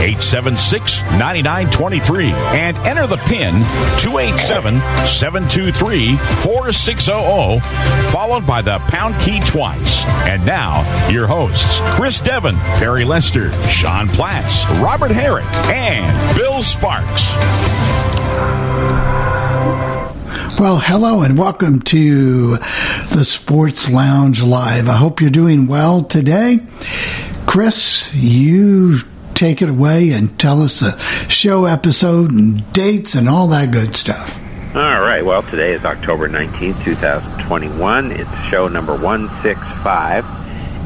876 9923 and enter the PIN 287 723 4600, followed by the pound key twice. And now, your hosts Chris Devon, Perry Lester, Sean Platts, Robert Herrick, and Bill Sparks. Well, hello and welcome to the Sports Lounge Live. I hope you're doing well today. Chris, you take it away and tell us the show episode and dates and all that good stuff. All right. Well, today is October 19th, 2021. It's show number 165,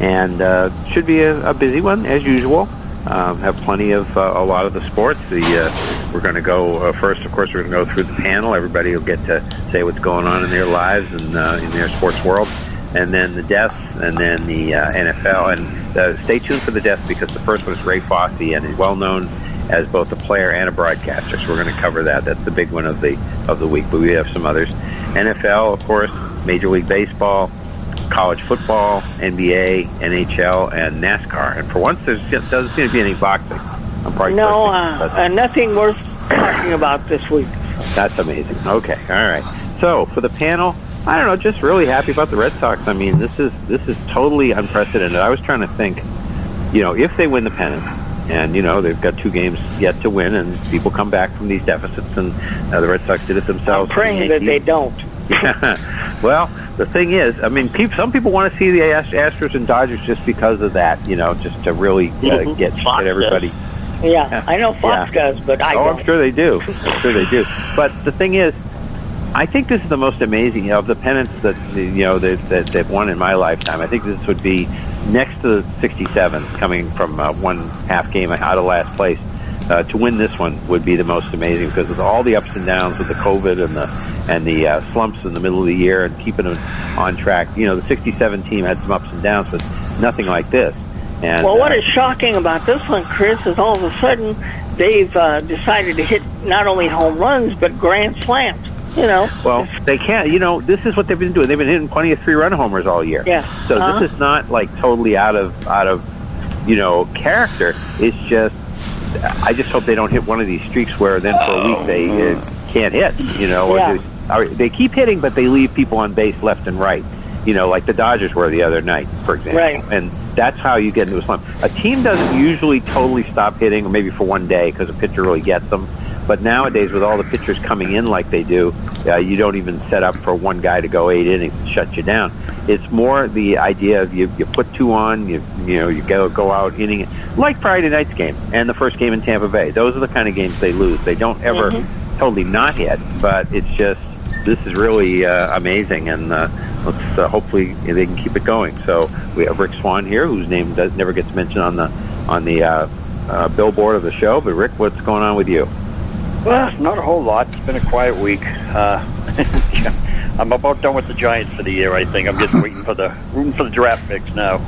and uh, should be a, a busy one as usual. Um, have plenty of uh, a lot of the sports. The uh, we're going to go uh, first. Of course, we're going to go through the panel. Everybody will get to say what's going on in their lives and uh, in their sports world, and then the deaths, and then the uh, NFL. And uh, stay tuned for the deaths because the first one is Ray Fosse, and he's well known as both a player and a broadcaster. So we're going to cover that. That's the big one of the of the week. But we have some others. NFL, of course, Major League Baseball, college football, NBA, NHL, and NASCAR. And for once, there doesn't seem to be any boxing. I'm probably No, uh, uh, nothing worth talking about this week. that's amazing. Okay, all right. So for the panel, I don't know, just really happy about the Red Sox. I mean, this is this is totally unprecedented. I was trying to think, you know, if they win the pennant, and you know they've got two games yet to win, and people come back from these deficits, and uh, the Red Sox did it I'm themselves. praying that they don't. well, the thing is, I mean, peop some people want to see the Ast- Astros and Dodgers just because of that, you know, just to really uh, Mhm. get, Fox get everybody. Yeah, Yeah. I know Fox Yeah. does, but I oh, don't. I'm sure they do. I'm sure they do. But the thing is, I think this is the most amazing of the pennants that you know that that they've won in my lifetime. I think this would be next to the 67, coming from uh, one half game out of last place. Uh, to win this one would be the most amazing because of all the ups and downs with the COVID and the and the uh, slumps in the middle of the year and keeping them on track. You know, the 67 team had some ups and downs, but nothing like this. And Well, what uh, is shocking about this one, Chris, is all of a sudden they've uh, decided to hit not only home runs but grand slams. You know, Well, they can't. You know, this is what they've been doing. They've been hitting plenty of three-run homers all year. Yeah. So Uh-huh. this is not like totally out of out of you know character. It's just I just hope they don't hit one of these streaks where then for a week they uh, can't hit. You know, or Yeah. they, or they keep hitting, but they leave people on base left and right. You know, like the Dodgers were the other night, for example. Right. And that's how you get into a slump. A team doesn't usually totally stop hitting, or maybe for one day because a pitcher really gets them. But nowadays, with all the pitchers coming in like they do, uh, you don't even set up for one guy to go eight innings and shut you down. It's more the idea of you, you put two on, you you know you go go out inning like Friday night's game and the first game in Tampa Bay. Those are the kind of games they lose. They don't ever totally not hit, but it's just this is really uh, amazing, and uh, let's uh, hopefully they can keep it going. So we have Rick Swan here, whose name does, never gets mentioned on the on the uh, uh, billboard of the show. But Rick, what's going on with you? Well, not a whole lot. It's been a quiet week. Uh, I'm about done with the Giants for the year. I think I'm just waiting for the rooting for the draft picks now.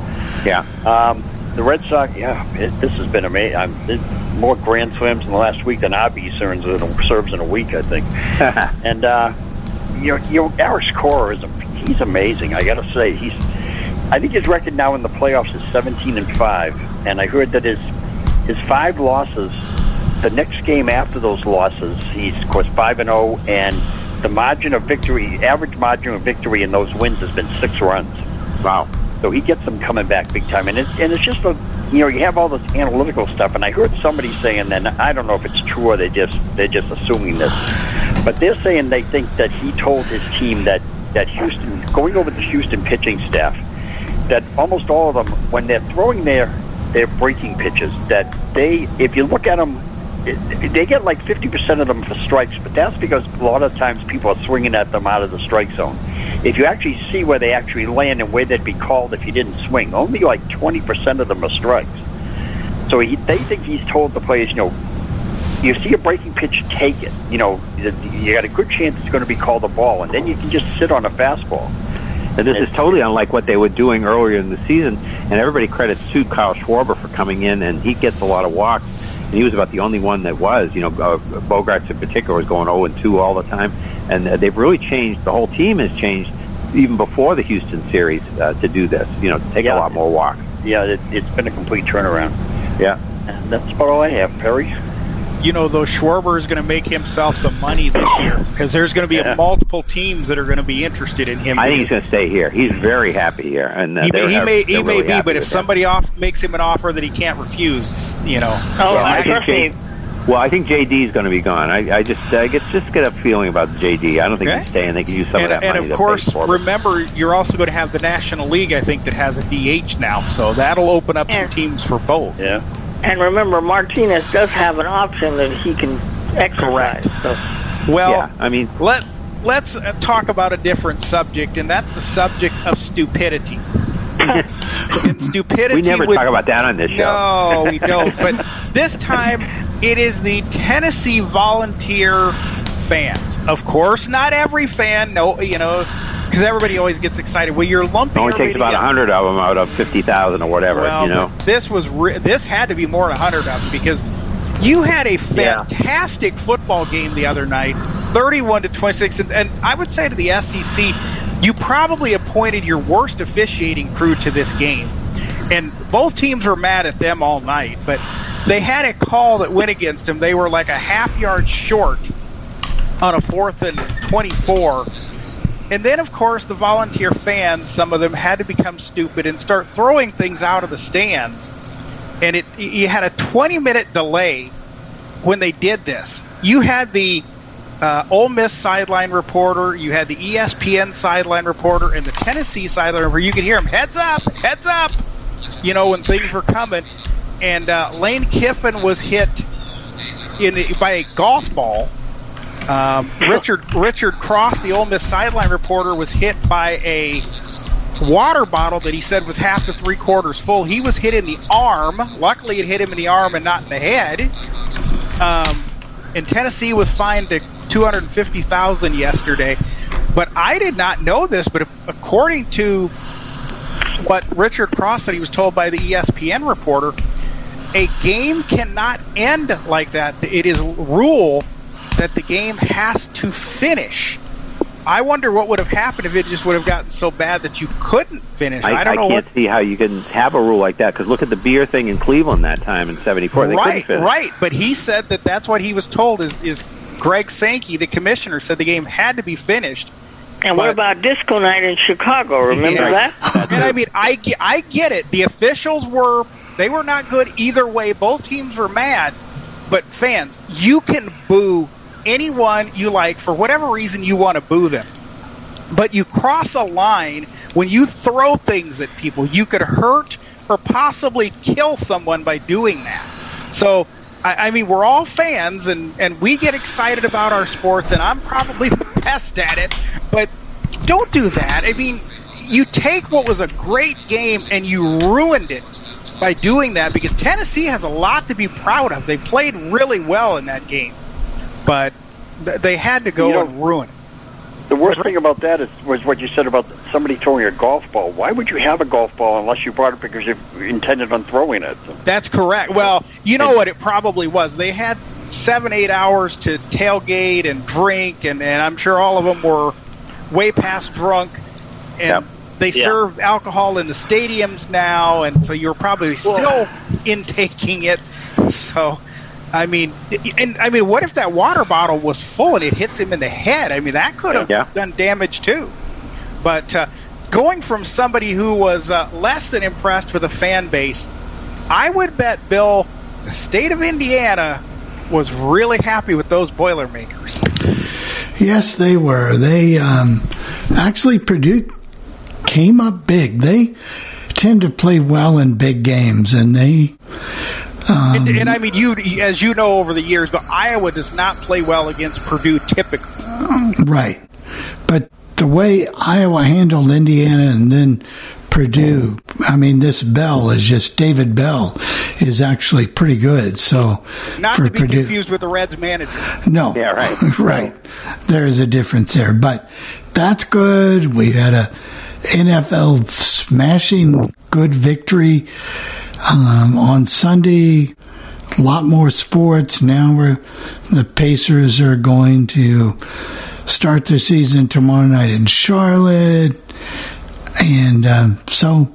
Yeah. Um, the Red Sox, yeah, it, this has been amazing. I'm, it, more grand slams in the last week than RB serves in, a, serves in a week, I think. and uh, your your Alex Cora is a, he's amazing. I got to say, he's. I think his record now in the playoffs is 17 and five, and I heard that his his five losses. The next game after those losses, he's of course five and zero, and the margin of victory, average margin of victory in those wins has been six runs. Wow. So he gets them coming back big time, and it's and it's just a you know you have all this analytical stuff, and I heard somebody saying, and I don't know if it's true or they just they're just assuming this, but they're saying they think that he told his team that that Houston going over the Houston pitching staff that almost all of them when they're throwing their they're breaking pitches that they, if you look at them, they get like 50% of them for strikes, but that's because a lot of times people are swinging at them out of the strike zone. If you actually see where they actually land and where they'd be called if you didn't swing, only like 20% of them are strikes. So he, they think he's told the players, you know, you see a breaking pitch, take it. You know, you got a good chance it's going to be called a ball, and then you can just sit on a fastball. And this is totally unlike what they were doing earlier in the season. And everybody credits to Kyle Schwarber for coming in, and he gets a lot of walks. And he was about the only one that was. You know, uh, Bogaerts in particular was going 0 and 2 all the time. And uh, they've really changed. The whole team has changed even before the Houston series uh, to do this. You know, to take Yeah. a lot more walks. Yeah, it, it's been a complete turnaround. Yeah. And that's about all I have, Perry. You know, though Schwarber is going to make himself some money this year because there's going to be Yeah. multiple teams that are going to be interested in him. I think he's going to stay here. He's very happy here, and uh, he, may, he may, he they're may really be, but if with him. somebody off makes him an offer that he can't refuse, you know, Oh, Well, I I think trust me. J- well, I think JD is going to be gone. I, I just, I get, just get a feeling about JD. I don't think Okay. he's staying. They can use some and, of that and money. of to course, pay for remember you're also going to have the National League. I think that has a DH now, so that'll open up Yeah. some teams for both. Yeah. And remember, Martinez does have an option that he can exercise. So Well, yeah, I mean, let let's uh, talk about a different subject, and that's the subject of stupidity. and stupidity. we never would- talk about that on this show. No, we don't. But this time, it is the Tennessee Volunteer fans. Of course, not every fan. No, you know, because everybody always gets excited. Well, you're lumping. It only takes about hundred of them out of fifty thousand or whatever. Well, you know, this was re- this had to be more than hundred of them because you had a Yeah. fantastic football game the other night, thirty-one to twenty-six, and, and I would say to the SEC, you probably appointed your worst officiating crew to this game, and both teams were mad at them all night, but they had a call that went against them. They were like a half yard short on a fourth and twenty-four. And then, of course, the volunteer fans, some of them had to become stupid and start throwing things out of the stands. And it, you had a 20 minute delay when they did this. You had the uh, Ole Miss sideline reporter, you had the ESPN sideline reporter, and the Tennessee sideline reporter. You could hear them, heads up, heads up, you know, when things were coming. And uh, Lane Kiffin was hit in the, by a golf ball. Um, Richard Richard Cross, the Ole Miss sideline reporter, was hit by a water bottle that he said was half to three quarters full. He was hit in the arm. Luckily, it hit him in the arm and not in the head. Um, and Tennessee was fined to two hundred fifty thousand yesterday. But I did not know this. But according to what Richard Cross said, he was told by the ESPN reporter, a game cannot end like that. It is rule that the game has to finish. I wonder what would have happened if it just would have gotten so bad that you couldn't finish. I, I, don't know I can't what. see how you can have a rule like that because look at the beer thing in Cleveland that time in '74. They right, couldn't finish. right. But he said that that's what he was told. Is, is Greg Sankey, the commissioner, said the game had to be finished. And what about disco night in Chicago? Remember Yeah. that? and I mean, I get, I get it. The officials were they were not good either way. Both teams were mad, but fans, you can boo anyone you like for whatever reason you want to boo them. But you cross a line when you throw things at people. You could hurt or possibly kill someone by doing that. So. I I mean, we're all fans, and, and we get excited about our sports, and I'm probably the best at it. But don't do that. I mean, you take what was a great game and you ruined it by doing that because Tennessee has a lot to be proud of. They played really well in that game, but th- they had to go and ruin it. The worst thing about that is was what you said about somebody throwing a golf ball. Why would you have a golf ball unless you brought it because you intended on throwing it? That's correct. Well, you know what it probably was. They had seven, eight hours to tailgate and drink, and, and I'm sure all of them were way past drunk. And Yep. they Yeah. serve alcohol in the stadiums now, and so you're probably still intaking it. So, I mean, and I mean, what if that water bottle was full and it hits him in the head? I mean, that could have Yeah. done damage too. But uh, going from somebody who was uh, less than impressed with a fan base, I would bet Bill, the state of Indiana was really happy with those Boilermakers. Yes, they were. They um, actually Purdue came up big. They tend to play well in big games, and they. Um, and, and, I mean, you as you know over the years, but Iowa does not play well against Purdue typically. Right, but the way Iowa handled Indiana and then Purdue, I mean, this Bell is just David Bell is actually pretty good. So not for to be Purdue, confused with the Reds manager. No, yeah, right, right. There is a difference there, but that's good. We had a NFL smashing good victory um, on Sunday. A lot more sports now. We're the Pacers are going to start their season tomorrow night in Charlotte, and um, so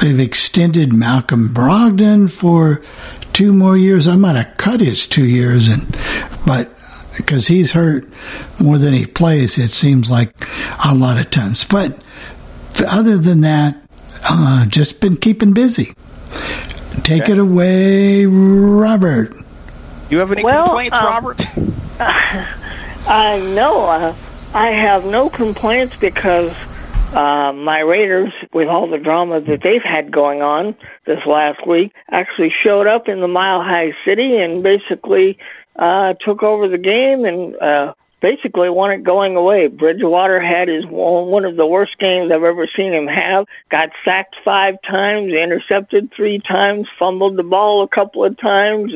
they've extended Malcolm Brogdon for two more years. I might have cut his two years, and but because he's hurt more than he plays, it seems like a lot of times. But other than that, uh, just been keeping busy. Take okay. it away, Robert. You have any well, complaints, um, Robert? I know. Uh, I have no complaints because uh, my Raiders, with all the drama that they've had going on this last week, actually showed up in the Mile High City and basically uh, took over the game and uh, basically won it going away. Bridgewater had his one of the worst games I've ever seen him have. Got sacked five times, intercepted three times, fumbled the ball a couple of times,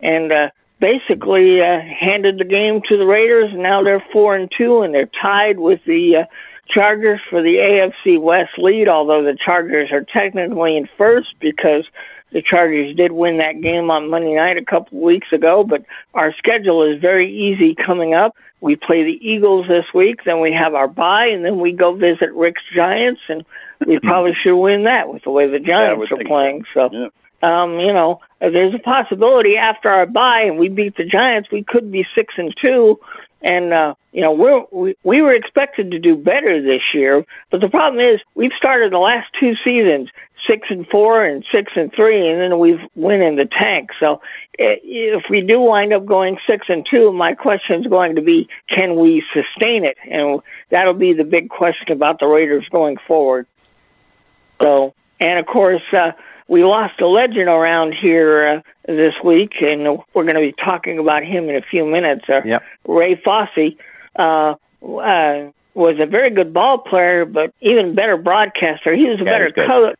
and uh, basically uh, handed the game to the Raiders. Now they're four and two, and they're tied with the. Uh, Chargers for the AFC West lead, although the Chargers are technically in first because the Chargers did win that game on Monday night a couple of weeks ago, but our schedule is very easy coming up. We play the Eagles this week, then we have our bye, and then we go visit Rick's Giants, and we probably should win that with the way the Giants are playing. So, yeah. um, you know, there's a possibility after our bye and we beat the Giants, we could be six and two, and uh, you know we're, we we were expected to do better this year, but the problem is we've started the last two seasons six and four and six and three, and then we've went in the tank. So if we do wind up going six and two, my question is going to be, can we sustain it? And that'll be the big question about the Raiders going forward. So, and of course, uh, we lost a legend around here uh, this week, and we're going to be talking about him in a few minutes. Uh, yep. Ray Fosse. Uh, uh, was a very good ball player, but even better broadcaster. He was a yeah, better color,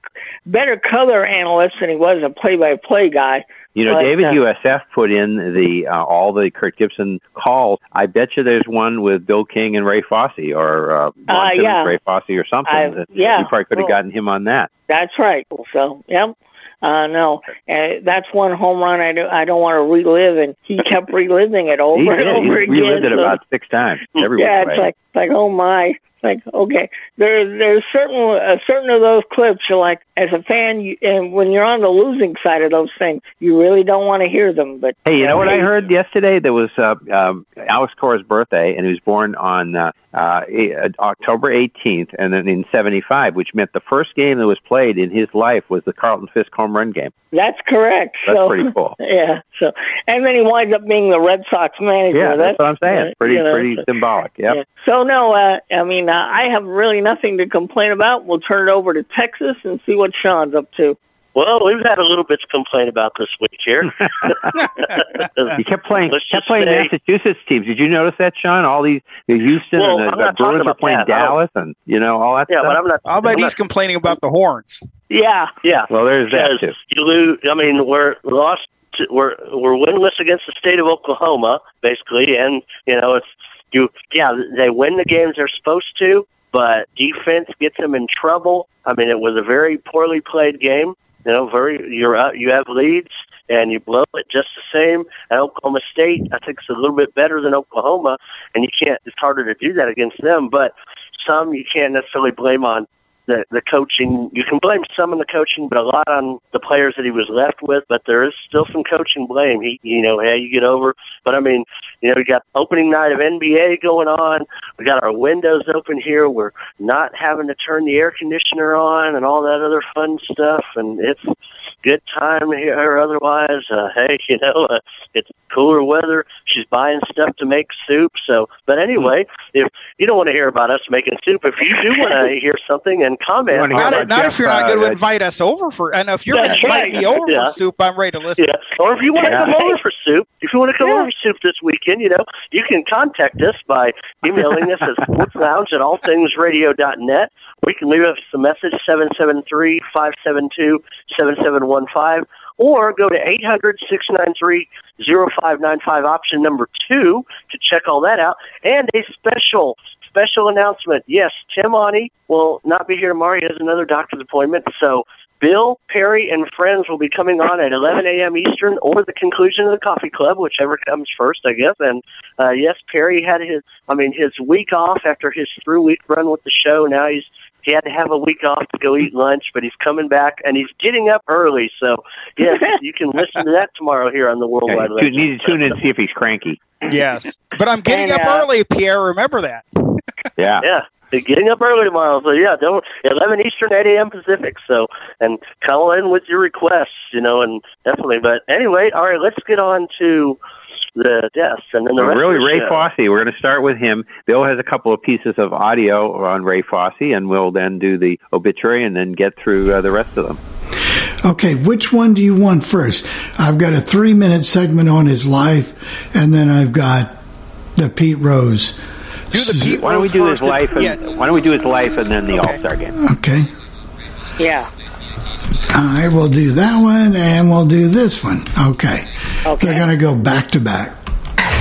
better color analyst than he was a play-by-play guy. You know, David uh, USF put in the uh, all the Kirk Gibson calls. I bet you there's one with Bill King and Ray Fosse, or uh, uh yeah. Ray Fosse, or something. I, yeah, you probably could have well, gotten him on that. That's right. So, yep. Uh, no, uh, that's one home run I, do, I don't want to relive, and he kept reliving it over he and over he again. relived it so, about six times. Every yeah, it's like like oh my, like okay. There there's certain uh, certain of those clips. You're like as a fan, you, and when you're on the losing side of those things, you really don't want to hear them. But hey, you know what I heard yesterday? There was uh, um, Alex Cora's birthday, and he was born on uh, uh, October 18th, and then in '75, which meant the first game that was played in his life was the Carlton Fisk home run game. That's correct. That's so, pretty cool. Yeah. So, and then he winds up being the Red Sox manager. Yeah, that's, that's what I'm saying. pretty, you know, pretty so, symbolic. Yep. Yeah. So no, uh, I mean, uh, I have really nothing to complain about. We'll turn it over to Texas and see what Sean's up to. Well, we've had a little bit to complain about this week here. you kept playing, kept playing say, Massachusetts teams. Did you notice that, Sean? All these, the Houston well, and the, the Bruins are playing that. Dallas, and you know all that. Yeah, stuff. but I'm not. I'll bet I'm he's not, complaining about the horns. Yeah, yeah. Well, there's that too. You lose. I mean, we're lost. To, we're we're winless against the state of Oklahoma, basically, and you know it's you. Yeah, they win the games they're supposed to, but defense gets them in trouble. I mean, it was a very poorly played game. You know, very you're out, you have leads and you blow it just the same. And Oklahoma State, I think, is a little bit better than Oklahoma, and you can't. It's harder to do that against them. But some you can't necessarily blame on the the coaching. You can blame some on the coaching, but a lot on the players that he was left with. But there is still some coaching blame. He, you know, how you get over. But I mean, you know, we got opening night of NBA going on. We got our windows open here. We're not having to turn the air conditioner on and all that other fun stuff. And it's good time here or otherwise. Uh, hey, you know, uh, it's cooler weather. She's buying stuff to make soup. So, but anyway, if you don't want to hear about us making soup, if you do want to hear something and comment. Not, not Jeff, if you're not going uh, to invite us over for, and if you're going to invite me over Yeah. for soup, I'm ready to listen. Yeah. Or if you want to come over for soup, if you want to come over for soup this weekend, you know, you can contact us by emailing us at sportslounge at allthingsradio.net. You can leave us a message, 773-572-7715, or go to 800-693-0595, option number two, to check all that out. And a special, special announcement. Yes, Tim Ani will not be here tomorrow. He has another doctor's appointment, so Bill, Perry, and friends will be coming on at 11 a.m. Eastern or the conclusion of the coffee club, whichever comes first, I guess. And uh, yes, Perry had his, I mean, his week off after his three-week run with the show. Now he's he had to have a week off to go eat lunch, but he's coming back and he's getting up early. So yes, you can listen to that tomorrow here on the Yeah, Worldwide. you need to tune in and see if he's cranky. Yes, but I'm getting And, up uh, early, Pierre. Remember that. Yeah. Yeah. Getting up early tomorrow, so yeah, don't eleven Eastern, eight AM Pacific. So and call in with your requests, you know, and definitely. But anyway, all right, let's get on to the deaths and then the Well, rest really, of the Ray show. Fosse. We're going to start with him. Bill has a couple of pieces of audio on Ray Fosse, and we'll then do the obituary and then get through uh, the rest of them. Okay, which one do you want first? I've got a three minute segment on his life, and then I've got the Pete Rose. Do the Pete Why don't we do his life and Yeah. why don't we do his life and then the Okay. All Star game? Okay. Yeah. I will do that one, and we'll do this one. Okay. Okay. They're going to go back to back.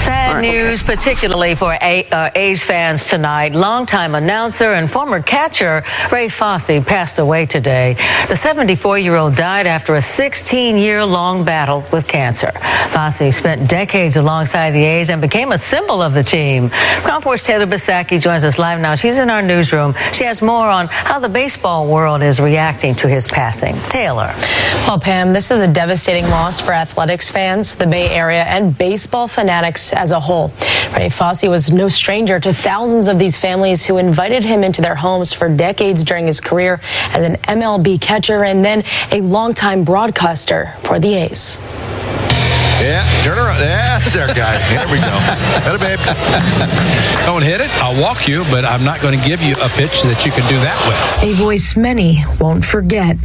Sad news, particularly for A- uh, A's fans tonight. Longtime announcer and former catcher Ray Fosse passed away today. The 74-year-old died after a 16-year-long battle with cancer. Fosse spent decades alongside the A's and became a symbol of the team. KRON 4's Taylor Bisacki joins us live now. She's in our newsroom. She has more on how the baseball world is reacting to his passing. Taylor. Well, Pam, this is a devastating loss for athletics fans, the Bay Area, and baseball fanatics as a whole. Ray Fosse was no stranger to thousands of these families who invited him into their homes for decades during his career as an MLB catcher and then a longtime broadcaster for the A's. Yeah, turn around. That's guy. Here we go. Hello, babe. Don't hit it. I'll walk you, but I'm not going to give you a pitch that you can do that with. A voice many won't forget,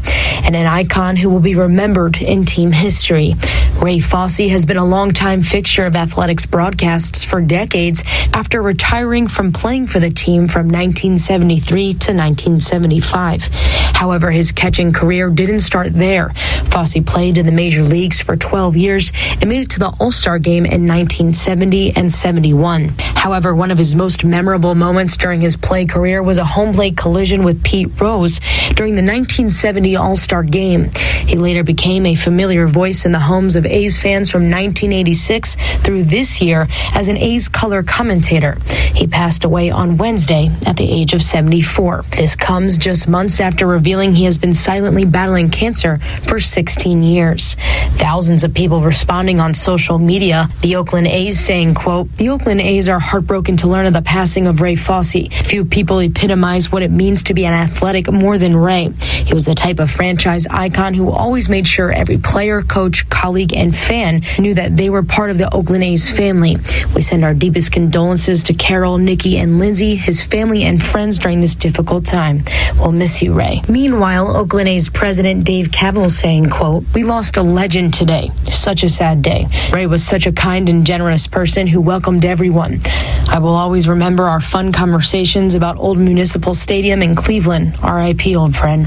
and an icon who will be remembered in team history. Ray Fosse has been a longtime fixture of athletics broadcasts for decades after retiring from playing for the team from 1973 to 1975. However, his catching career didn't start there. Fosse played in the major leagues for 12 years and made it to the All Star game in 1970 and 71. However, one of his most memorable moments during his play career was a home plate collision with Pete Rose during the 1970 All Star game. He later became a familiar voice in the homes of A's fans from 1986 through this year as an A's color commentator. He passed away on Wednesday at the age of 74. This comes just months after revealing he has been silently battling cancer for 16 years. Thousands of people responding on social media. The Oakland A's saying, quote, the Oakland A's are heartbroken to learn of the passing of Ray Fosse. Few people epitomize what it means to be an athletic more than Ray. He was the type of franchise icon who always made sure every player, coach, colleague, and fan knew that they were part of the Oakland A's family. We send our deepest condolences to Carol, Nikki, and Lindsay, his family and friends during this difficult time. We'll miss you, Ray. Meanwhile, Oakland A's president Dave Kaval saying, quote, we lost a legend today. Such a sad day. Ray was such a kind and generous person who welcomed everyone. I will always remember our fun conversations about Old Municipal Stadium in Cleveland. R.I.P. old friend.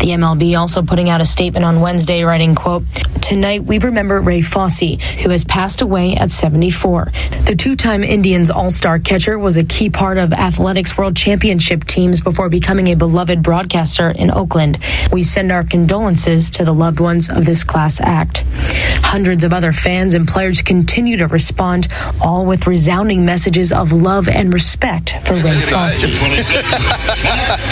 The MLB also putting out a statement on Wednesday writing, quote, Tonight we remember Ray Fosse, who has passed away at 74. The two-time Indians All-Star catcher was a key part of athletics world championship teams before becoming a beloved broadcaster in Oakland. We send our condolences to the loved ones of this class act. Hundreds of other fans and players continue to respond, all with resounding messages of love and respect for Ray Fosse.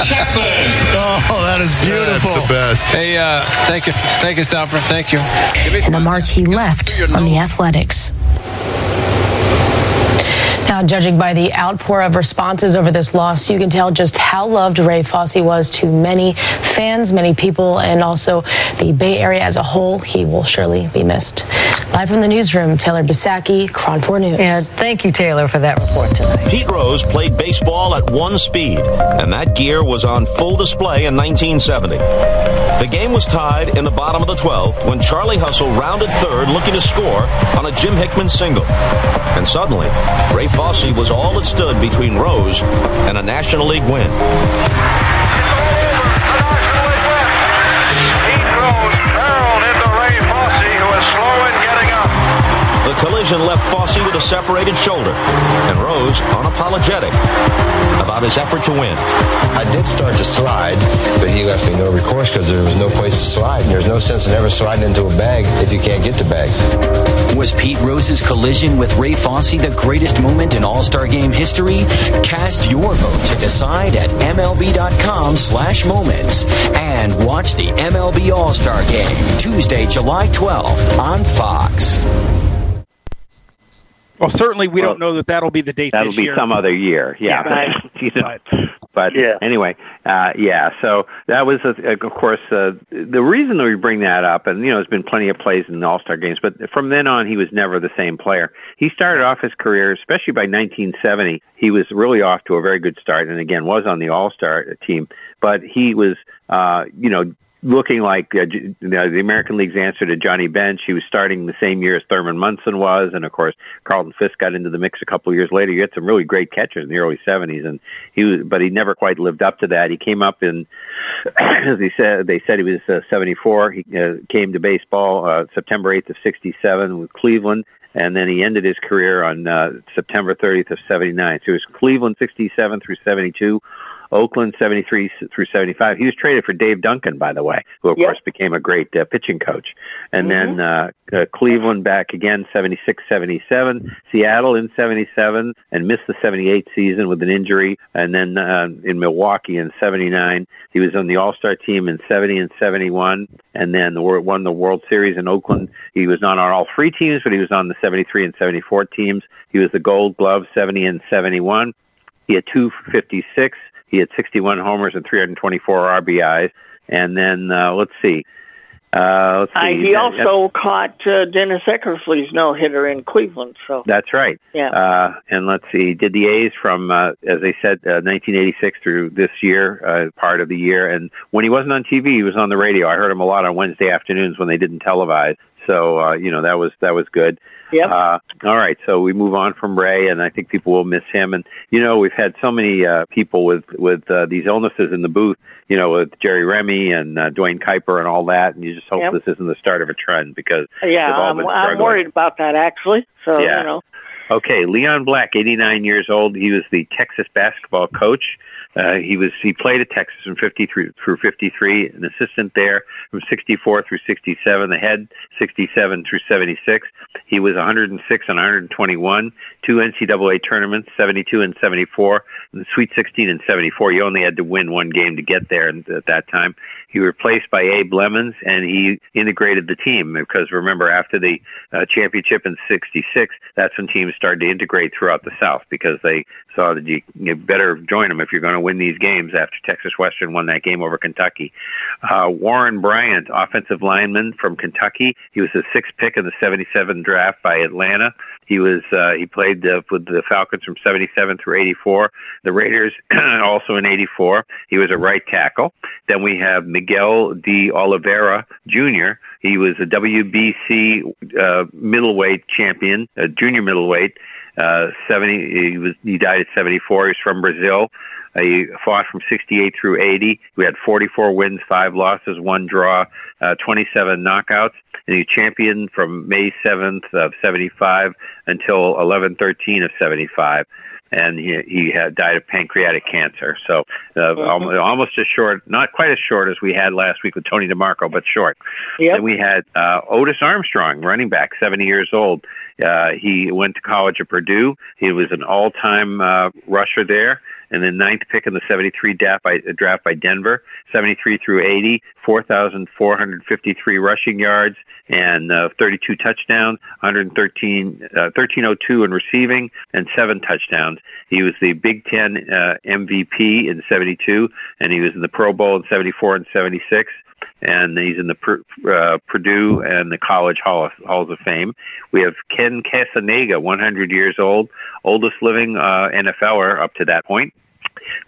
Oh, that is beautiful. That's the best. Hey, uh, thank you. Thank you, Stamper. Thank you. and the March, he left on the athletics. Now, judging by the outpour of responses over this loss, you can tell just how loved Ray Fosse was to many fans, many people, and also the Bay Area as a whole. He will surely be missed. Live from the newsroom, Taylor Bisacki, KRON 4 News. Yeah, thank you, Taylor, for that report tonight. Pete Rose played baseball at one speed, and that gear was on full display in 1970. The game was tied in the bottom of the 12th when Charlie Hustle rounded third looking to score on a Jim Hickman single. And suddenly, Ray Fosse was all that stood between Rose and a National League win. Collision left Fosse with a separated shoulder, and Rose unapologetic about his effort to win. I did start to slide, but he left me no recourse because there was no place to slide, and there's no sense in ever sliding into a bag if you can't get the bag. Was Pete Rose's collision with Ray Fosse the greatest moment in All-Star Game history? Cast your vote to decide at MLB.com slash moments and watch the MLB All-Star Game Tuesday, July 12th on Fox. Well, certainly we don't know that that'll be the date. That'll this be year. some other year. Yeah. Yeah. you know, but anyway, uh, yeah. So that was, uh, of course, uh, the reason that we bring that up. And you know, there's been plenty of plays in the All Star games, but from then on, he was never the same player. He started off his career, especially by 1970. He was really off to a very good start, and again, was on the All Star team. But he was, uh, you know, looking like uh, you know, the American League's answer to Johnny Bench. He was starting the same year as Thurman Munson was, and of course Carlton Fisk got into the mix a couple of years later. You had some really great catchers in the early '70s, and he was, but he never quite lived up to that. He came up in, as he said, they said he was uh, 74. He uh, came to baseball uh, September 8th of '67 with Cleveland. And then he ended his career on uh, September 30th of '79. So he was Cleveland '67 through '72, Oakland 73 through 75. He was traded for Dave Duncan, by the way, who of Yep. course became a great uh, pitching coach. And then uh, uh, Cleveland back again 76 77, Seattle in 77 and missed the 78 season with an injury. And then uh, in Milwaukee in 79, he was on the All Star team in 70 and 71. And then the, won the World Series in Oakland. He was not on all three teams, but he was on the 73 and 74 teams. He was the Gold Glove 70 and 71. He had 256. He had 61 homers and 324 RBIs. And then uh, let's see. Uh, let's Uh, he also caught uh, Dennis Eckersley's no hitter in Cleveland. So That's right. Yeah. Uh, and let's see, did the A's from, uh, as they said, uh, 1986 through this year, uh, part of the year. And when he wasn't on TV, he was on the radio. I heard him a lot on Wednesday afternoons when they didn't televise. So, uh, you know, that was, that was good. Yep. Uh, all right. So we move on from Ray, and I think people will miss him. And, you know, we've had so many, uh, people with, with, uh, these illnesses in the booth, you know, with Jerry Remy and, uh, Duane Kuiper and all that. And you just hope Yep. this isn't the start of a trend because yeah, I'm, I'm worried about that actually. So Yeah. you know, Okay, Leon Black, 89 years old. He was the Texas basketball coach. Uh, he was he played at Texas from 53 through 53, an assistant there from 64 through 67, the head 67 through 76. He was 106 and 121, two NCAA tournaments, 72 and 74, and the Sweet 16 and 74. You only had to win one game to get there at that time. He replaced by Abe Lemons, and he integrated the team because remember after the uh, championship in '66, that's when teams started to integrate throughout the South because they saw that you, you better join them if you're going to win these games. After Texas Western won that game over Kentucky, uh, Warren Bryant, offensive lineman from Kentucky, he was the sixth pick in the '77 draft by Atlanta. He was uh, he played uh, with the Falcons from '77 through '84. The Raiders also in '84. He was a right tackle. Then we have Miguel de Oliveira Jr. He was a WBC uh, middleweight champion, a junior middleweight. Uh, 70. He was he died at 74. He's from Brazil. Uh, he fought from 68 through 80. We had 44 wins, five losses, one draw, uh, 27 knockouts, and he champion from May 7th of 75 until 11/13 of 75 and he he had died of pancreatic cancer. So uh, almost, almost as short, not quite as short as we had last week with Tony DeMarco, but short. Yep. Then we had uh, Otis Armstrong, running back, 70 years old. Uh, he went to college at Purdue. He was an all-time uh, rusher there. And then ninth pick in the 73 draft by, draft by Denver, 73 through 80, 4,453 rushing yards and uh, 32 touchdowns, 113, uh, 1302 in receiving, and seven touchdowns. He was the Big Ten uh, MVP in 72, and he was in the Pro Bowl in 74 and 76. And he's in the uh, Purdue and the College Hall of, Halls of Fame. We have Ken Casanega, 100 years old, oldest living uh, NFLer up to that point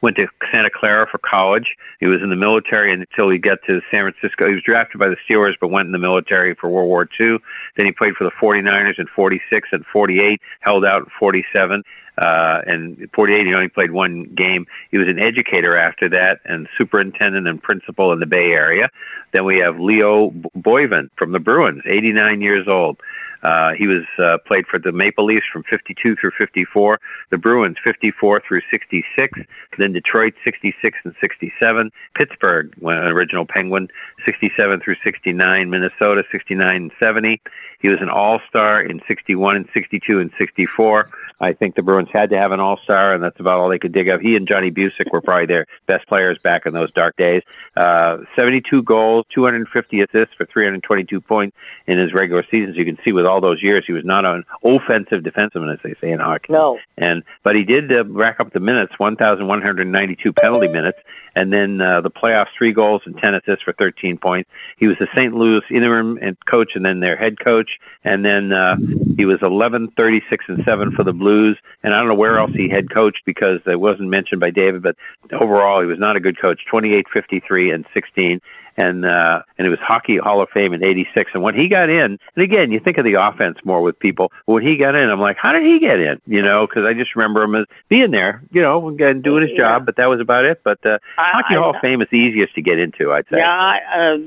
went to Santa Clara for college. He was in the military until he got to San Francisco. He was drafted by the Steelers, but went in the military for World War II. Then he played for the 49ers in 46 and 48, held out in 47. Uh, and 48, he only played one game. He was an educator after that and superintendent and principal in the Bay Area. Then we have Leo Boivin from the Bruins, 89 years old. Uh, he was uh, played for the Maple Leafs from 52 through 54, the Bruins 54 through 66, then Detroit 66 and 67, Pittsburgh, an original Penguin 67 through 69, Minnesota 69 and 70. He was an All-Star in 61 and 62 and 64. I think the Bruins had to have an All-Star, and that's about all they could dig up. He and Johnny Bucyk were probably their best players back in those dark days. Uh, 72 goals, 250 assists for 322 points in his regular seasons. You can see with all those years, he was not an offensive defenseman, as they say in hockey. No. And but he did uh, rack up the minutes, 1,192 penalty minutes, and then uh, the playoffs, three goals and 10 assists for 13 points. He was the St. Louis interim and coach, and then their head coach, and then uh, he was 11, 36, and seven for the Blues. And I don't know where else he head coached because it wasn't mentioned by David, but overall he was not a good coach. 28, 53, and 16 and uh, and it was Hockey Hall of Fame in '86. And when he got in, and again, you think of the offense more with people. When he got in, I'm like, how did he get in? You know, because I just remember him as being there, you know, and doing his job, but that was about it. But uh, I, Hockey I, Hall of Fame is the easiest to get into, I'd say. Yeah, I, uh,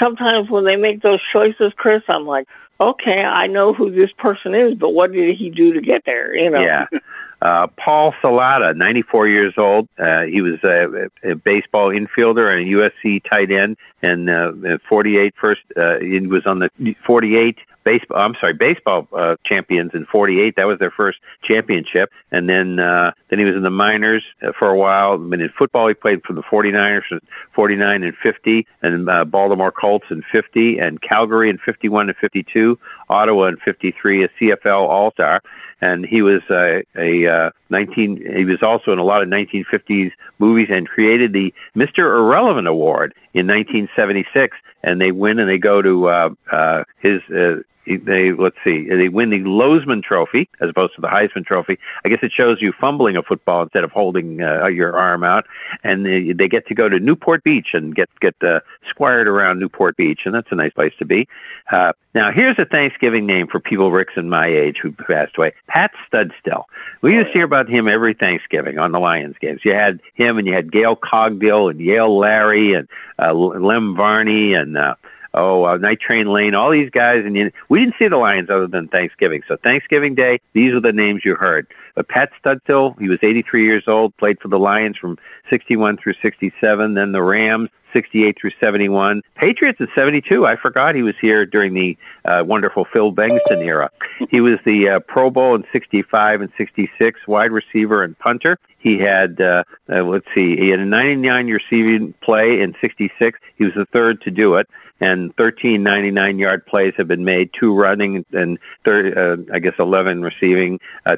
sometimes when they make those choices, Chris, I'm like, okay, I know who this person is, but what did he do to get there? You know? Yeah. Uh, Paul Salata, 94 years old. Uh, he was a, a baseball infielder and a USC tight end, and uh, 48 first. Uh, he was on the 48 baseball. I'm sorry, baseball uh, champions in '48. That was their first championship, and then uh, then he was in the minors uh, for a while. And in football, he played for the 49ers in '49 and '50, and uh, Baltimore Colts in '50, and Calgary in '51 and '52, Ottawa in '53, a CFL All Star and he was uh, a uh, 19. He was also in a lot of 1950s movies and created the Mr. Irrelevant Award in 1976. And they win and they go to uh, uh, his uh, they let's see they win the Lowsman Trophy as opposed to the Heisman Trophy. I guess it shows you fumbling a football instead of holding uh, your arm out, and they, they get to go to Newport Beach and get get uh, squired around Newport Beach, and that's a nice place to be. Uh, now here's a Thanksgiving name for people Rick's and my age who passed away: Pat Studstill. We used to hear about him every Thanksgiving on the Lions games. You had him, and you had Gail Cogdill and Yale Lary and uh, Lem Barney and uh, oh, uh, Night Train Lane, all these guys, and you, we didn't see the Lions other than Thanksgiving. So Thanksgiving Day, these are the names you heard. But Pat Studstill, he was 83 years old, played for the Lions from 61 through 67, then the Rams, 68 through 71. Patriots at 72. I forgot he was here during the uh, wonderful Phil Bengtson era. He was the uh, Pro Bowl in 65 and 66, wide receiver and punter. He had, uh, uh, let's see, he had a 99 receiving play in 66. He was the third to do it and 13 99 yard plays have been made, two running and 30, uh, I guess 11 receiving, uh,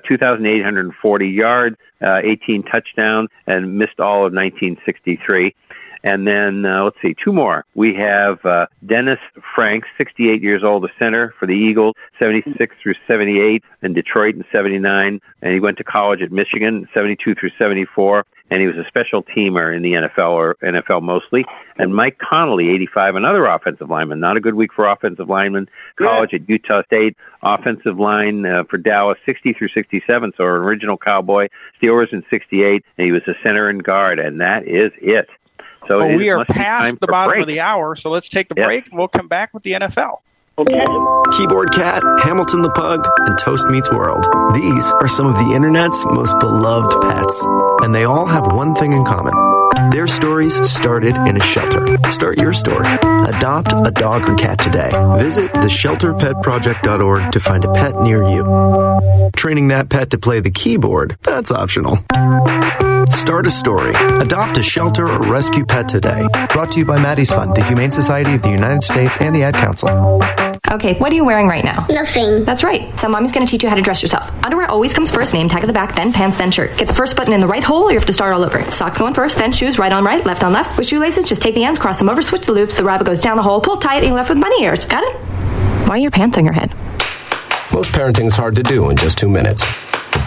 2,840 yards, uh, 18 touchdowns, and missed all of 1963. And then uh, let's see, two more. We have uh, Dennis Frank, 68 years old, a center for the Eagles, 76 through 78 in Detroit in 79, and he went to college at Michigan, 72 through 74 and he was a special teamer in the NFL or NFL mostly. And Mike Connelly, 85, another offensive lineman. Not a good week for offensive linemen. College yeah. at Utah State, offensive line uh, for Dallas, 60 through 67, so an original Cowboy. Steelers in 68, and he was a center and guard, and that is it. So well, we are past the bottom break. of the hour, so let's take the break, and we'll come back with the NFL. Okay. Keyboard Cat, Hamilton the Pug, and Toast Meets World. These are some of the internet's most beloved pets, and they all have one thing in common. Their stories started in a shelter. Start your story. Adopt a dog or cat today. Visit theshelterpetproject.org to find a pet near you. Training that pet to play the keyboard, that's optional. Start a story. Adopt a shelter or rescue pet today. Brought to you by Maddie's Fund, the Humane Society of the United States, and the Ad Council. Okay, what are you wearing right now? Nothing. That's right. So mommy's gonna teach you how to dress yourself. Underwear always comes first, name tag at the back, then pants, then shirt. Get the first button in the right hole, or you have to start all over. Socks going first, then shoes, right on right, left on left. With shoelaces, just take the ends, cross them over, switch the loops. The rabbit goes down the hole, pull tight, and you're left with bunny ears. Got it? Why are your pants on your head? Most parenting is hard to do in just two minutes.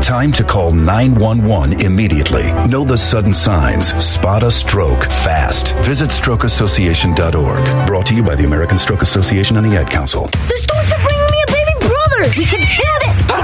time to call 911 immediately. Know the sudden signs. Spot a stroke fast. Visit strokeassociation.org. Brought to you by the American Stroke Association and the Ad Council. The storks are bringing me a baby brother. We can do this.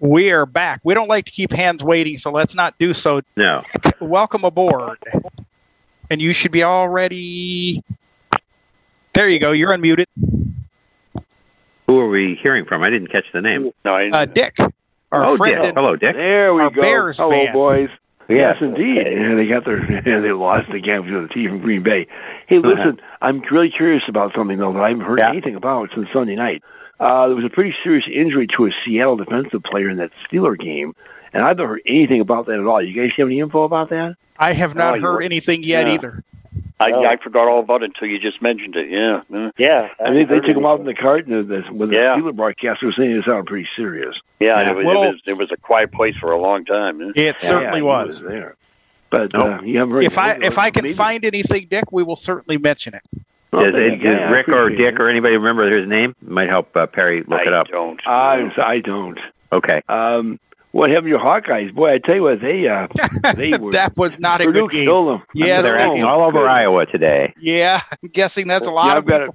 We are back. We don't like to keep hands waiting, so let's not do so. No. Welcome aboard. And you should be already. There you go. You're unmuted. Who are we hearing from? I didn't catch the name. No, I Uh, Dick. Our oh, friend Dick. Hello, Dick. There we Our go. Bears Hello, fan. boys. Yes, Yeah. indeed. And they got their and they lost again because of the team from Green Bay. Hey, Uh-huh. listen, I'm really curious about something though that I haven't heard Yeah. anything about since Sunday night. Uh, there was a pretty serious injury to a Seattle defensive player in that Steeler game, and I haven't heard anything about that at all. You guys have any info about that? I have not Oh, heard anything yet yeah. either. I, Oh. I forgot all about it until you just mentioned it. Yeah. Yeah. I think they took him out in the cart, and the, when the Yeah. Steeler broadcaster was saying it sounded pretty serious. Yeah, Yeah. It, was, Well- it was it was a quiet place for a long time. yeah. It certainly he was. there. But Nope. uh, you heard If I if I can Maybe- find anything, Dick, we will certainly mention it. Does, thank it, does Yeah, Rick or Dick it. or anybody remember his name? Might help uh, Perry look I it up. I don't. I, I don't. Okay. Um, what happened to your Hawkeyes? Boy, I tell you what, they uh, they were. that was not a Purdue good game. killed them. Yes, They're acting all over Good. Iowa today. Yeah, I'm guessing that's a lot yeah, of I've got a.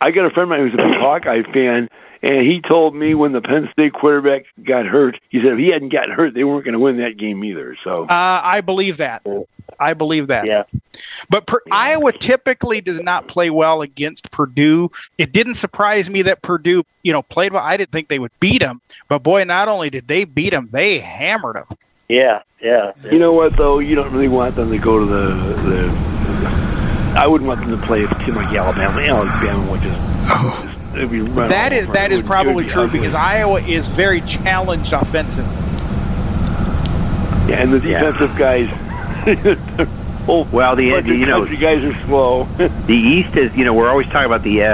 I got a friend of mine who's a big Hawkeye fan, and he told me when the Penn State quarterback got hurt, he said if he hadn't gotten hurt, they weren't going to win that game either. So Uh, I believe that. I believe that. Yeah. But per, Iowa typically does not play well against Purdue. It didn't surprise me that Purdue, you know, played well. I didn't think they would beat them, but boy, not only did they beat them, they hammered them. Yeah. Yeah. you know what though, you don't really want them to go to the the. I wouldn't want them to play a team like Alabama. Alabama would just. just it'd be run That all is over. that It is would- probably be true ugly. because Iowa is very challenged offensively. yeah, and the Yeah. defensive guys. oh, Well, the bunch of you know country guys are slow. the East is you know we're always talking about the uh,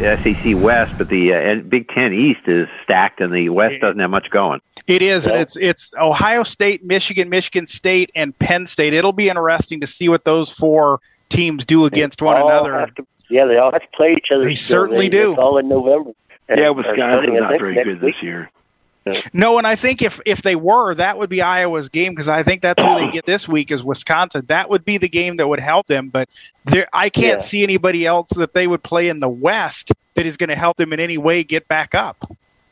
S- SEC West, but the uh, Big Ten East is stacked, and the West doesn't have much going. It is, and it's it's Ohio State, Michigan, Michigan State, and Penn State. It'll be interesting to see what those four teams do against one all another. have to- yeah, they all have to play each other. They still. certainly They- do. It's all in November. And- yeah, or Wisconsin's not very next good week. this year. No, and I think if if they were, that would be Iowa's game because I think that's who they get this week is Wisconsin. That would be the game that would help them. But there, I can't Yeah. see anybody else that they would play in the West that is going to help them in any way get back up.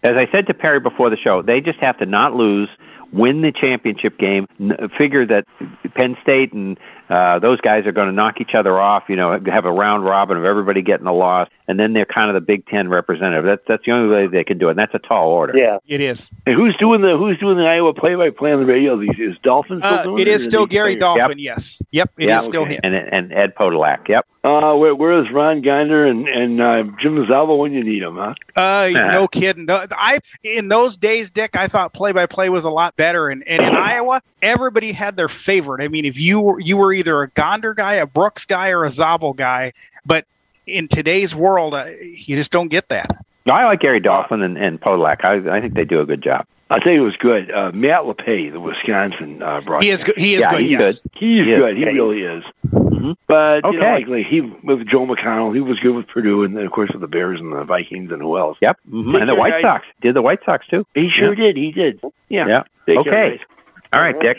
As I said to Perry before the show, they just have to not lose, win the championship game, n- figure that Penn State and uh, those guys are going to knock each other off. You know, have a round robin of everybody getting a loss, and then they're kind of the Big Ten representative. That's that's the only way they can do it. And that's a tall order. Yeah, it is. And who's doing the Who's doing the Iowa play-by-play on the radio? These is Dolphin still Uh, doing it it? is still Gary they- Dolphin. Yes. Yep. It is Yeah, still okay. him. And and Ed Podolak. Yep. Uh, where, where is Ron Gonder and and uh, Jim Zabel when you need them? Huh? Uh, no kidding. I in those days, Dick, I thought play by play was a lot better. And, and in Iowa, everybody had their favorite. I mean, if you were you were either a Gonder guy, a Brooks guy, or a Zabel guy. But in today's world, uh, you just don't get that. No, I like Gary Dolphin and, and Podolak. I I think they do a good job. I think it was good. Uh, Matt LePay, the Wisconsin uh, broadcaster. He is good. He is Yeah, good. he's yes. good. He's He is. good. He Yeah, really is. Mhm. But you know, Okay. like, like he with Joe McConnell, he was good with Purdue, and then of course with the Bears and the Vikings and who else? Yep. Take Mhm. And the White guys. Sox did the White Sox too. He sure Yeah. did. He did. Yeah. Yeah. Take okay. guys. All right, Dick.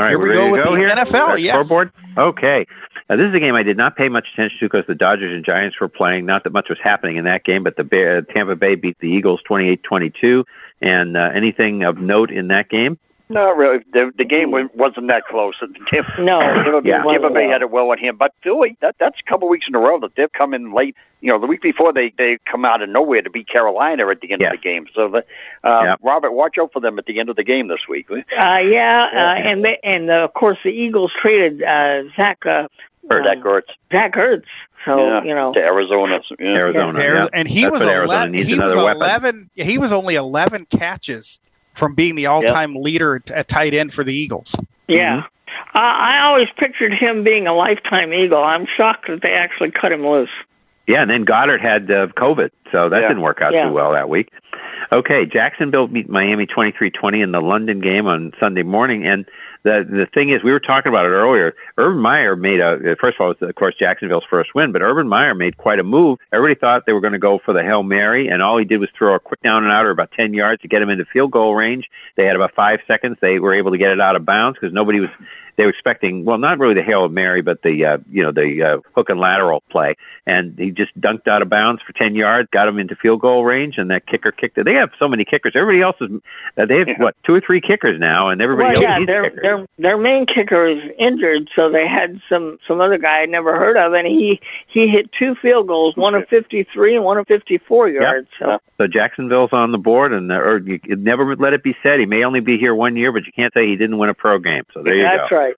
All right, Here we go with go the here? NFL, yes. Scoreboard. Okay. Now, this is a game I did not pay much attention to because the Dodgers and Giants were playing. Not that much was happening in that game, but the Bear, Tampa Bay beat the Eagles 28-22. And uh, anything of note in that game? Not really. The, the game wasn't that close. No, Tampa Yeah. Tampa Bay had it well in hand, but Philly, that, that's a couple weeks in a row that they've come in late. You know, the week before they they come out of nowhere to beat Carolina at the end Yes. of the game. So, the, uh, Yeah. Robert, watch out for them at the end of the game this week. Uh, yeah, uh, and they, and uh, of course the Eagles traded uh, Zach uh, Or that Gertz. Zach Ertz. So yeah, you know, to Arizona. Yeah. Arizona. Yeah. and he That's was what 11, he was 11 he was only 11 catches from being the all-time leader at- at tight end for the Eagles. yeah. Mm-hmm. Uh, I always pictured him being a lifetime Eagle. I'm shocked that they actually cut him loose. Yeah, and then Goedert had uh, COVID, so that Yeah. didn't work out Yeah. too well that week. Okay, Jacksonville beat Miami 23-20 in the London game on Sunday morning, and the the thing is, we were talking about it earlier. Urban Meyer made a first of all, it was of course Jacksonville's first win, but Urban Meyer made quite a move. Everybody thought they were going to go for the hail mary, and all he did was throw a quick down and outer about ten yards to get him into field goal range. They had about five seconds. They were able to get it out of bounds because nobody was they were expecting well not really the hail of mary but the uh, you know the uh, hook and lateral play and he just dunked out of bounds for 10 yards got him into field goal range and that kicker kicked it they have so many kickers everybody else is uh, they have what two or three kickers now and everybody Well, else yeah, their kickers. their their main kicker is injured, so they had some some other guy I'd never heard of, and he he hit two field goals, one of fifty three and one of fifty four yards. So so Jacksonville's on the board, and uh, or you, never let it be said he may only be here one year, but you can't say he didn't win a pro game. So there you that's go. right.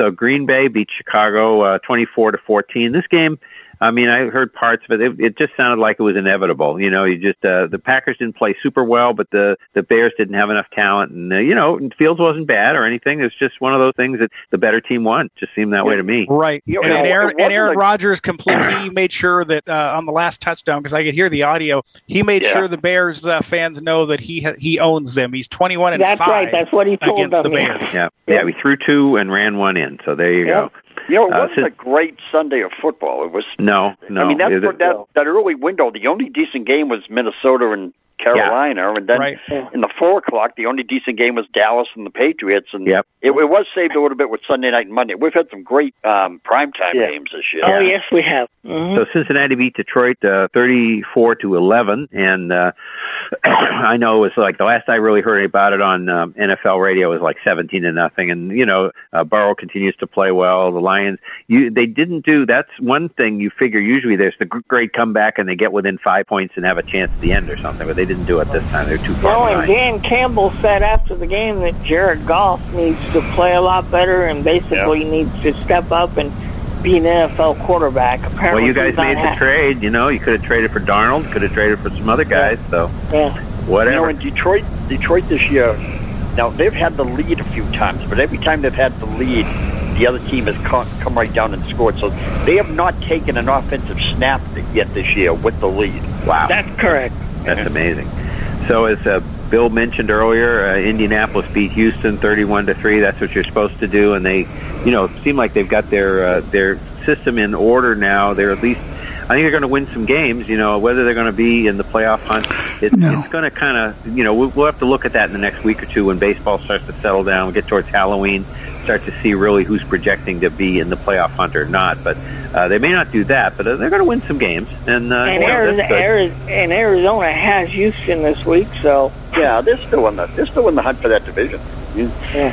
So Green Bay beat Chicago uh, 24 to 14. This game, I mean, I heard parts of it. It, it just sounded like it was inevitable. You know, you just uh, the Packers didn't play super well, but the the Bears didn't have enough talent, and uh, you know, Fields wasn't bad or anything. It's just one of those things that the better team won. Just seemed that way to me. Right. You know, and, and Aaron, and Aaron like- Rodgers completely made sure that uh, on the last touchdown, because I could hear the audio, he made Yeah. sure the Bears uh, fans know that he ha- he owns them. He's 21 and That's 5 right. That's what he told against them. the yeah. Bears. Yeah, yeah. We threw two and ran one in. So there you go. You know, it Uh, wasn't since- a great Sunday of football. It was. No, no. I mean, that's It- for that that early window. The only decent game was Minnesota and Carolina, and then Right. in the four o'clock, the only decent game was Dallas and the Patriots, and Yep. it, it was saved a little bit with Sunday night and Monday. We've had some great um, primetime Yeah. games this year. Oh yes, we have. hmm So Cincinnati beat Detroit uh, 34 to 11, and uh, I know it was like the last I really heard about it on um, NFL radio was like 17 to nothing. And you know, uh, Burrow continues to play well. The Lions, you they didn't do. That's one thing you figure. Usually, there's the gr- great comeback and they get within five points and have a chance at the end or something. But they didn't do it this time. They're too far Well, and. Dan Campbell said after the game that Jared Goff needs to play a lot better and basically needs to step up and be an NFL quarterback. Apparently, Well, you guys made the trade. You know, you could have traded for Darnold, could have traded for some other guys. So Yeah. whatever. You know, in Detroit, Detroit this year, now they've had the lead a few times, but every time they've had the lead, the other team has come, come right down and scored. So they have not taken an offensive snap yet this year with the lead. Wow. That's correct. That's amazing. So as uh, Bill mentioned earlier, uh, Indianapolis beat Houston 31 to 3. That's what you're supposed to do and they, you know, seem like they've got their uh, their system in order now. They're at least I think they're going to win some games, you know, whether they're going to be in the playoff hunt. It, It's going to kind of, you know, we'll, we'll have to look at that in the next week or two when baseball starts to settle down, we get towards Halloween, start to see really who's projecting to be in the playoff hunt or not. But uh, they may not do that, but uh, they're going to win some games. And, uh, and, you know, Arizona. Arizona, and Arizona has Houston this week, so Yeah, they're still in the they're still in the hunt for that division.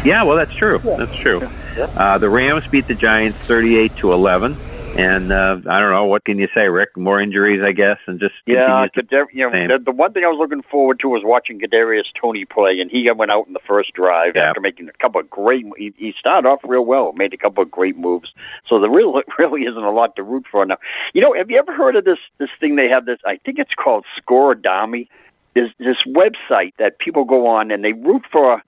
Yeah, well, that's true. That's true. Uh, the Rams beat the Giants thirty-eight to eleven, and uh, I don't know what can you say, Rick? More injuries, I guess, and just Yeah, Kadar- you know, the, the one thing I was looking forward to was watching Kadarius Toney play, and he went out in the first drive after making a couple of great. He, he started off real well, made a couple of great moves. So there really, really isn't a lot to root for now. You know, have you ever heard of this this thing they have? This I think it's called Scorigami. There's this website that people go on and they root for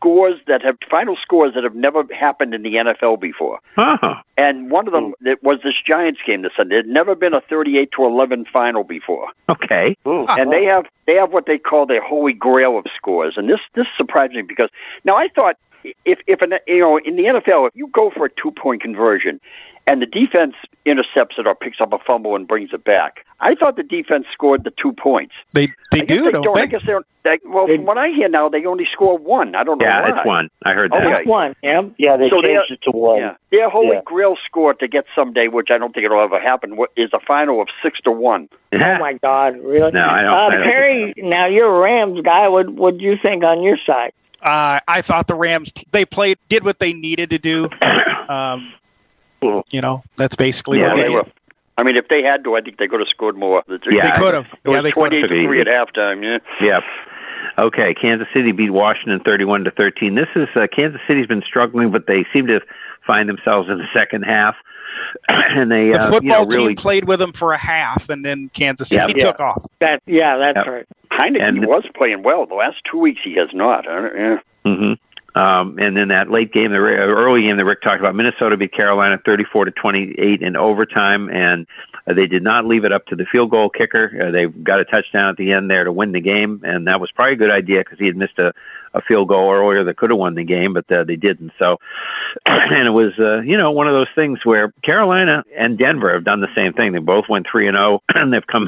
scores that have final scores that have never happened in the NFL before. Huh. And one of them that was this Giants game this Sunday. There'd never been a 38 to 11 final before. Okay. And they have they have what they call their holy grail of scores. And this this surprised me because now I thought if if an, you know in the NFL, if you go for a two point conversion, and the defense intercepts it or picks up a fumble and brings it back, I thought the defense scored the two points. They they I do, they don't don't. I they? guess they don't. They, well, from what I hear now, they only score one. I don't know Yeah, why. it's one. I heard that. Okay. One. Yeah. Yeah, they So changed it to one. Yeah, their holy Yeah. grail score to get someday, which I don't think it'll ever happen, wa- is a final of six to one. Oh my God! Really? No, I don't- Uh, I don't Perry, now you're a Rams guy. What what do you think on your side? Uh, I thought the Rams they played did what they needed to do. Um, you know, that's basically Yeah, what they, they were. I mean, if they had to, I think they could have scored more. Yeah, They could have. It Yeah, they could twenty-eight have. to three at halftime. Yeah. Yep. Okay, Kansas City beat Washington 31 to 13. This is uh, Kansas City's been struggling, but they seem to find themselves in the second half, and they The uh, football you know really team played with them for a half, and then Kansas City Yeah. took off. That yeah, that's Yep. right. Heinicke And- was playing well. The last two weeks, he has not. I don't- yeah. hmm Um, and then that late game, the early game that Rick talked about, Minnesota beat Carolina 34 to 28 in overtime, and uh, they did not leave it up to the field goal kicker. Uh, they got a touchdown at the end there to win the game, and that was probably a good idea because he had missed a, a field goal earlier that could have won the game, but uh, they didn't. So, and it was uh, you know one of those things where Carolina and Denver have done the same thing. They both went three and zero, and they've come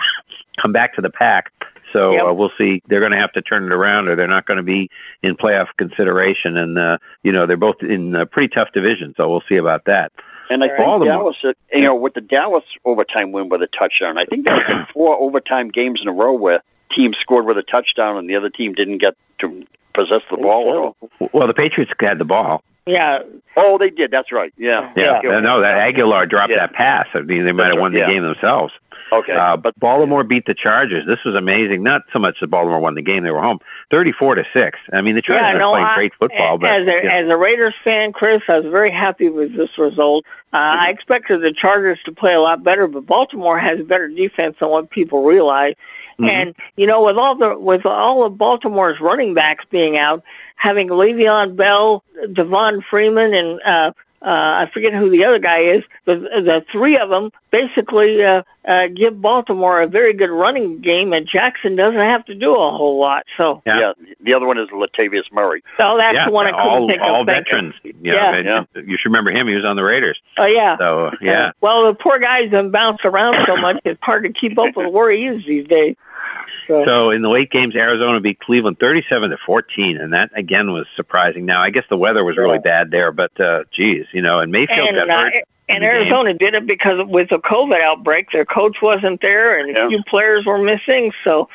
come back to the pack. So Yep. uh, we'll see. They're going to have to turn it around, or they're not going to be in playoff consideration. And uh, you know they're both in a pretty tough division, so we'll see about that. And I think Baltimore. Dallas, uh, you know, with the Dallas overtime win with a touchdown, I think there's been four overtime games in a row where teams scored with a touchdown and the other team didn't get to possess the ball at all. Well, the Patriots had the ball. Yeah. Oh, they did. That's right. Yeah. Yeah, no, that Agholor dropped Yeah. that pass. I mean, they might have won right, the yeah. game themselves. Okay. Uh, but Baltimore beat the Chargers. This was amazing. Not so much that Baltimore won the game; they were home, thirty-four to six. I mean, the Chargers yeah, are playing I- great football, but as a yeah. as a Raiders fan, Chris, I was very happy with this result. Uh, I expected the Chargers to play a lot better, but Baltimore has better defense than what people realize. Mm-hmm. And you know, with all the with all of Baltimore's running backs being out, having Le'Veon Bell, Devon Freeman, and uh, uh, I forget who the other guy is. The the three of them basically uh, uh, give Baltimore a very good running game, and Jackson doesn't have to do a whole lot. So. Yeah. The other one is Latavius Murray. So that's yeah, the one I couldn't all think all of. thinking. veterans. You know, Yeah. and You should remember him. He was on the Raiders. Oh yeah. So yeah. Well, the poor guy's been bounced around so much; it's hard to keep up with where he is these days. So, So in the late games, Arizona beat Cleveland thirty-seven to fourteen, and that again was surprising. Now I guess the weather was really bad there, but uh, geez, you know, and Mayfield and got uh, hurt. and the game. Arizona did it because with the COVID outbreak, their coach wasn't there, and a few players were missing. So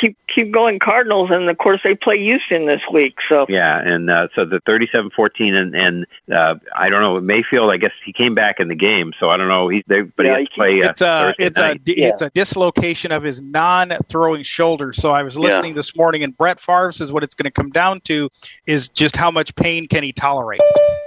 keep keep going Cardinals, and of course they play Houston this week. So Yeah, and uh, so the thirty-seven fourteen, and and uh, I don't know Mayfield. I guess he came back in the game, so I don't know. He's they, but Yeah, he has to play. Uh, it's a Thursday it's a night. it's a dislocation of his non-throwing shoulder. So I was listening this morning, and Brett Favre says what it's going to come down to is just how much pain can he tolerate.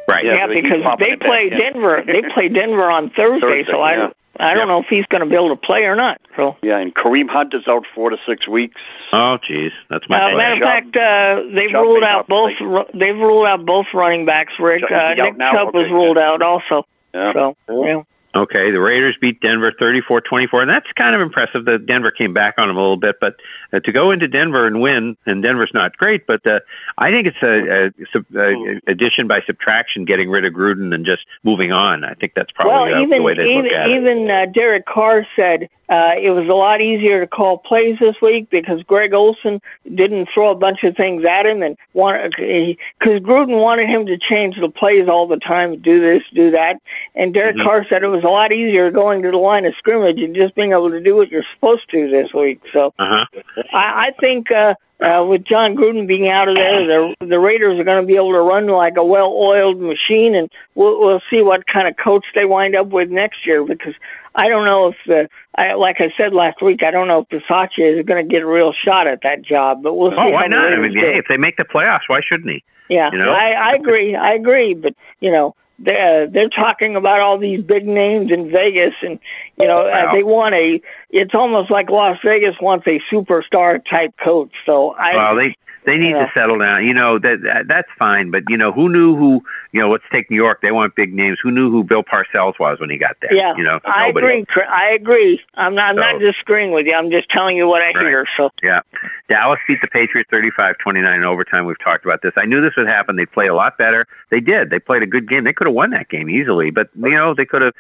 Right. yeah, because they play Denver. They play Denver on Thursday, Thursday, so I yeah. I don't know if he's going to be able to play or not. So. Yeah, and Kareem Hunt is out four to six weeks. Oh, geez, that's my. Uh, bad. matter of fact, uh, they've Chubb ruled out both. ru- They've ruled out both running backs. Rick uh, Nick now? Chubb was ruled out also. Yeah. So yeah. Okay, the Raiders beat Denver 34-24, and that's kind of impressive that Denver came back on them a little bit. But uh, to go into Denver and win, and Denver's not great, but uh, I think it's a, a, sub- a addition by subtraction, getting rid of Gruden and just moving on. I think that's probably well, uh, even the way they even look at it. even uh, Derek Carr said uh, it was a lot easier to call plays this week because Greg Olson didn't throw a bunch of things at him and wanted because Gruden wanted him to change the plays all the time, do this, do that, and Derek Mhm. Carr said it was a lot easier going to the line of scrimmage and just being able to do what you're supposed to this week. So. Uh-huh. I, I think uh, uh, with Jon Gruden being out of there, the the Raiders are going to be able to run like a well-oiled machine, and we'll we'll see what kind of coach they wind up with next year. Because I don't know if the I like I said last week, I don't know if Bisaccia is going to get a real shot at that job, but we'll see. Oh, why not? I mean, hey, if they make the playoffs, why shouldn't he? Yeah, You know? I, I agree. I agree. But you know, they're they're talking about all these big names in Vegas, and you know, uh, they want a. It's almost like Las Vegas wants a superstar type coach. So I. well, they They need to settle down. You know that, that that's fine, but you know who knew who? You know, let's take New York. They want big names. Who knew who Bill Parcells was when he got there? Yeah, you know, I nobody. agree. I agree. I'm not. I'm not disagreeing with you. I'm just telling you what I Right. hear. So Yeah. Dallas beat the Patriots 35-29 in overtime. We've talked about this. I knew this would happen. They play a lot better. They did. They played a good game. They could have won that game easily, but you know, they could have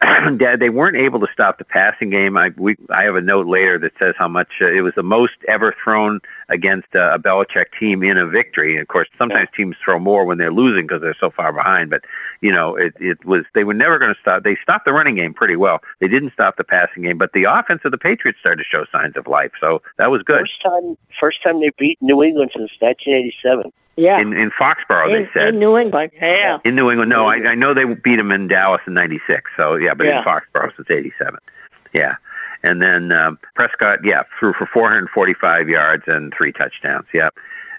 Dad, they weren't able to stop the passing game. I we I have a note later that says how much uh, it was the most ever thrown against uh, a Belichick team in a victory. And of course, sometimes teams throw more when they're losing because they're so far behind. But you know, it it was they were never going to stop. They stopped the running game pretty well. They didn't stop the passing game, but the offense of the Patriots started to show signs of life. So that was good. First time, first time they beat New England since 1987. yeah, In in Foxborough, in, they said. in New England. Yeah, In New England, no, I, I know they beat them in Dallas in '96. So yeah, but Yeah. in Foxborough since '87. Yeah, and then um, Prescott, yeah, threw for 445 yards and three touchdowns. Yeah,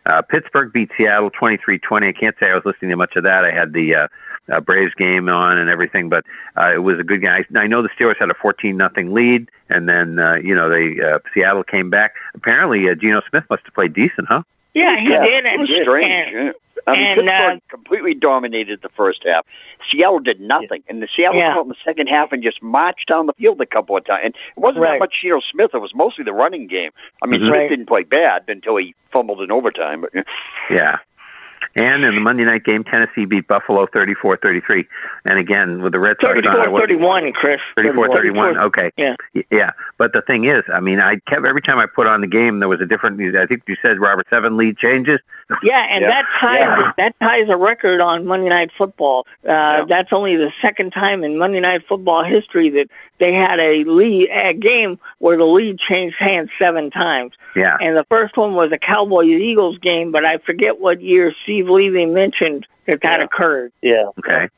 uh, Pittsburgh beat Seattle 23-20. I can't say I was listening to much of that. I had the uh, uh, Braves game on and everything, but uh, it was a good game. I, I know the Steelers had a 14 nothing lead, and then uh, you know they uh, Seattle came back. Apparently, uh, Geno Smith must have played decent, huh? Yeah, he Yeah, did. It was strange. and- yeah. I mean, and, uh, Pittsburgh completely dominated the first half. Seattle did nothing, and the Seattle Yeah. came out in the second half and just marched down the field a couple of times. And it wasn't Right. that much Geno Smith; it was mostly the running game. I mean, Mhm. Smith Right. didn't play bad until he fumbled in overtime. But Yeah. And in the Monday night game, Tennessee beat Buffalo 34-33. And again, with the Red Sox on, I 34 wasn't- 31, Chris. 34-31. Okay. Yeah. Yeah. But the thing is, I mean, I kept every time I put on the game, there was a different. I think you said Robert Seven lead changes. Yeah, and Yeah. that ties Yeah. that ties a record on Monday Night Football. Uh, That's only the second time in Monday Night Football history that they had a lead a game where the lead changed hands seven times. Yeah. And the first one was a Cowboys Eagles game, but I forget what year Steve Levy mentioned that that occurred. Yeah. Okay.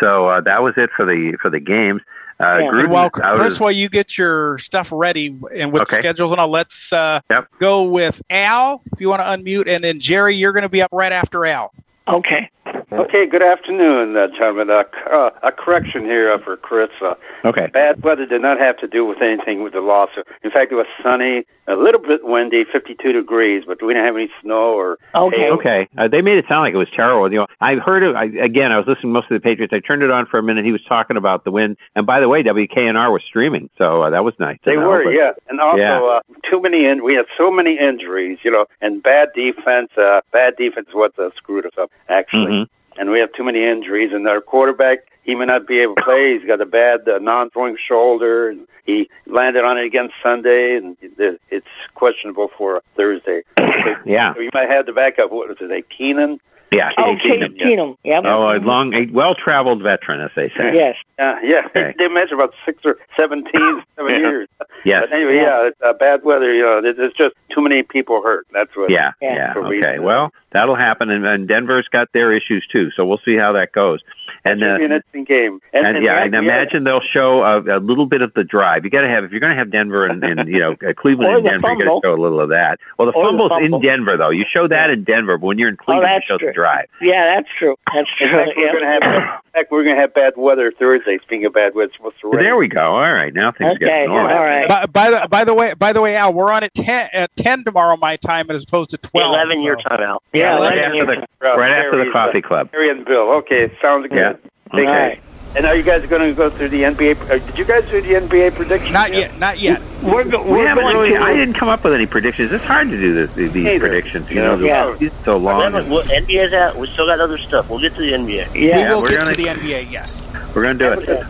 So uh, that was it for the for the games. Uh, And Gruden while Chris, of- while you get your stuff ready and with Okay. schedules and all, let's uh, Yep. go with Al. If you want to unmute, and then Jerry, you're going to be up right after Al. Okay. Okay, good afternoon, uh, gentlemen. Uh, uh, a correction here uh, for Chris. Uh, Okay. bad weather did not have to do with anything with the loss. In fact, it was sunny, a little bit windy, 52 degrees, but we didn't have any snow or hail. Okay. Uh, they made it sound like it was terrible. You know, I heard it I, again. I was listening most of the Patriots. I turned it on for a minute. He was talking about the win. And by the way, WKNR was streaming, so uh, that was nice. They know, were, but- yeah. And also, Yeah. uh, too many. In- we had so many injuries, you know, and bad defense. Uh, bad defense is what uh, screwed us up, actually. Mhm. And we have too many injuries. And our quarterback, he may not be able to play. He's got a bad uh, non-throwing shoulder. And he landed on it against Sunday, and it's questionable for Thursday. Yeah. So you might have the backup. What was it? A Keenan. Yeah. Oh, Case Case Keenum, yeah. Yep. Oh, a long, a well-traveled veteran, as they say. Yes. Uh, yeah, Okay. they measure about six or seventeen, seven Yeah. years. Yes. But anyway, yeah, it's, uh, bad weather. You know, there's just too many people hurt. That's what. Yeah, yeah. the Okay. reason. Well, that'll happen, and, and Denver's got their issues too. So we'll see how that goes. And Should uh, be an interesting game. and, yeah, and we had- imagine they'll show a, a little bit of the drive. You got to have if you're going to have Denver and, and you know uh, Cleveland and the Denver, you got fumble. to show a little of that. Well, the Or the fumble's fumble. in Denver though. You show that in Denver, but when you're in Cleveland, you show true. The drive. Yeah, that's true. That's In true. fact, we're Yep. going to have. In fact, we're going to have bad weather Thursday. Speaking of bad weather, it's supposed to rain. There we go. All right, now things Okay, get normal. all right. By, by the by the way, by the way, Al, we're on at ten at ten tomorrow my time as opposed to twelve. 11 your time out. Yeah, right after the right after the coffee club. Harry and Bill. Okay, sounds good. Yeah. Thank Okay. You. And are you guys going to go through the NBA? Uh, did you guys do the NBA prediction? Not yet, not yet. We're, go- We we're haven't going really. to. I didn't come up with any predictions. It's hard to do this, these Neither. predictions. You know, Yeah. it's so long. Remember, what NBA's out. We still got other stuff. We'll get to the NBA. yeah. we will we're get gonna- to the NBA. Yes. We're going to do it.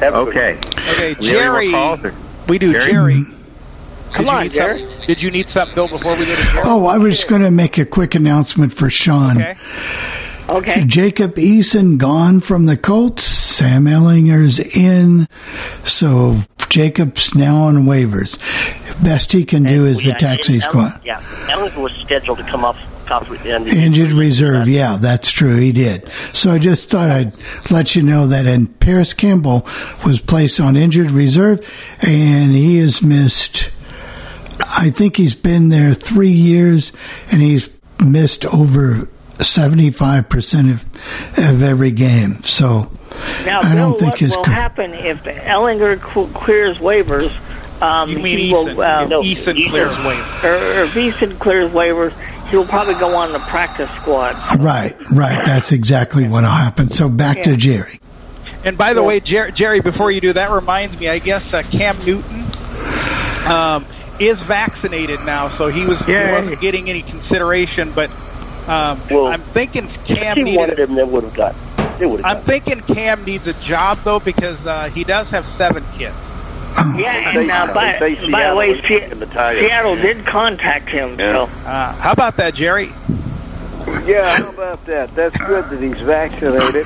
Have Okay. Okay, We have any more Jerry. We do, Jerry? Jerry. Come on, Jerry. Did you need something, Bill, before we go to Jerry? Oh, I was going to make a quick announcement for Sean. Okay. Okay. Jacob Eason gone from the Colts. Sam Ehlinger's in. So Jacob's now on waivers. Best he can do is the Yeah, taxi squad. Ellen- Yeah, Ehlinger was scheduled to come off off the. Injured reserve. Yeah, that's true. He did. So I just thought I'd let you know that. And Parris Campbell was placed on injured reserve and he has missed, I think he's been there three years and he's missed over 75% of, of every game. So Now, I don't think what his will co- happen if Ehlinger clears waivers? Um, You mean he Eason? will, uh, Eason clears waiver. or, or if Eason clears waivers, he'll probably go on the practice squad. Right, right. That's exactly what'll happen. So back to Jerry. And by the way, Jer- Jerry, before you do that, reminds me. I guess uh, Cam Newton um, is vaccinated now, so he was, he wasn't getting any consideration. But um, Well, I'm thinking Cam If he wanted needed. him, they would have got. They would I'm have. thinking Cam needs a job though because uh, he does have seven kids. Yeah, and uh, by, by the way, Seattle Se- in the Tigers. Seattle did contact him. So Uh, how about that, Jerry? Yeah, how about that? That's good that he's vaccinated.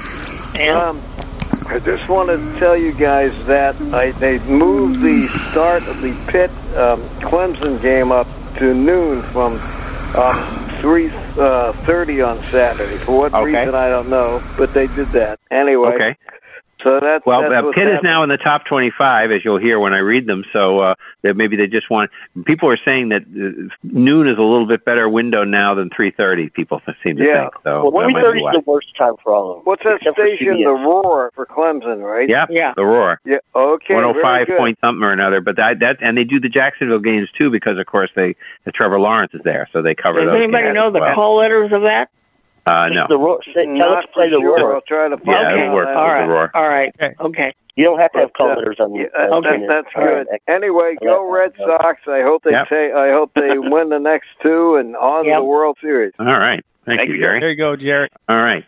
Um, I just want to tell you guys that I, they moved the start of the Pitt um, Clemson game up to noon from um, three uh, thirty on Saturday. For what Okay. reason I don't know, but they did that anyway. Okay. So that's Well, that's uh, what's Pitt is now in the top 25, as you'll hear when I read them. So uh, that maybe they just want. People are saying that uh, noon is a little bit better window now than 3:30. People seem to Yeah. think. So Well, that three might thirty be is the worst time for all of them. What's that station? The Roar for Clemson, right? Yep, the roar. Yeah. Okay. 105 point something or another, but that that and they do the Jacksonville games too because of course they the Trevor Lawrence is there, so they cover does those. anybody games know as the well. call letters of that? Uh, no. The roar. Say, tell Not us to play the sure. roar. I'll try to find Yeah, out. it'll work All right. The roar. All right. Okay. You don't have to have But, call uh, on Yeah, the. uh, uh, that, that's All right. good. Anyway, go Red Sox. I hope they Yep. take. I hope they win the next two and on Yep. the World Series. All right. Thank, you, Jerry. There you go, Jerry. All right.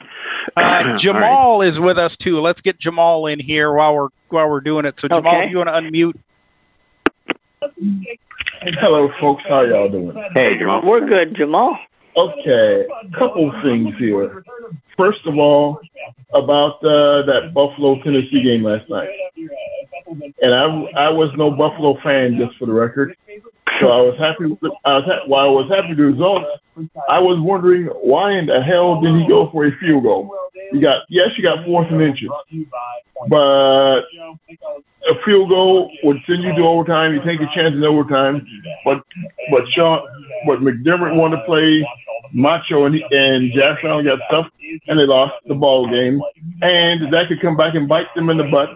Uh, All right. Jamal is with us too. Let's get Jamal in here while we're while we're doing it. So Jamal, Okay. if you want to unmute. Hello, folks. How y'all doing? Hey, Jamal. We're good, Jamal. Okay, couple things here. First of all, about uh, that Buffalo Tennessee game last night, and I I was no Buffalo fan, just for the record. So I was happy. With the, I was ha- while I was happy with the results, I was wondering why in the hell did he go for a field goal? You got yes, you got fourth and inches, but a field goal would send you to overtime. You take a chance in overtime, but but Sean, but McDermott wanted to play macho, and and Jackson got stuff, and they lost the ball game, and that could come back and bite them in the butt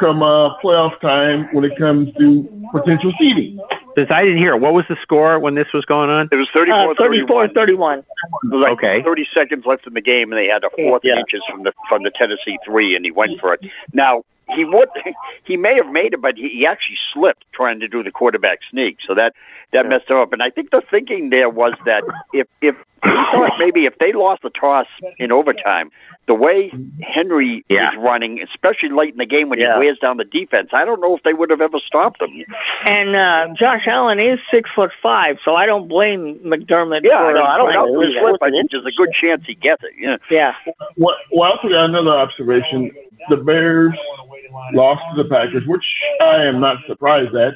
come uh, playoff time when it comes to potential seeding. Since I didn't hear, what was the score when this was going on? It was Uh, 34 34 31. Like Okay. 30 seconds left in the game, and they had a fourth Yeah. inches from the from the Tennessee three, and he went for it. Now he would he may have made it, but he, he actually slipped trying to do the quarterback sneak, so that that messed him up. And I think the thinking there was that if if he thought maybe if they lost the toss in overtime, the way Henry Yeah. is running, especially late in the game when Yeah. he wears down the defense, I don't know if they would have ever stopped him. And uh, Josh Allen is six foot five, so I don't blame McDermott. Yeah, for no, I don't trying know. to The do slip, that. I think there's a good chance he gets it. Yeah. Yeah. Well, well, I also got another observation. The Bears lost to the Packers, which I am not surprised at.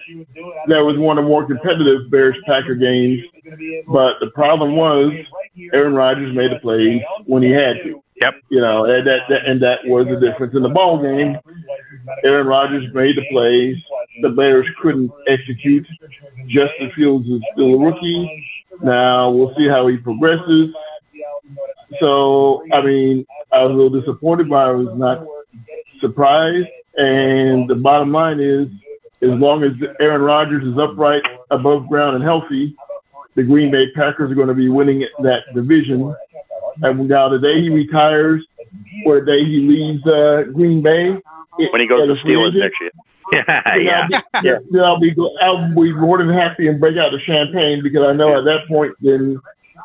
That was one of the more competitive Bears Packer games, but the problem was Aaron Rodgers made the plays when he had to. Yep. You know, and that, that and that was the difference in the ball game. Aaron Rodgers made the plays. The Bears couldn't execute. Justin Fields is still a rookie. Now we'll see how he progresses. So, I mean, I was a little disappointed, but I was not surprised. And the bottom line is, as long as Aaron Rodgers is upright, above ground, and healthy, the Green Bay Packers are going to be winning that division. And now the day he retires, or the day he leaves uh, Green Bay, When he goes to Steelers next year. yeah. yeah. Then I'll be I'll be more than happy and break out the champagne because I know at that point then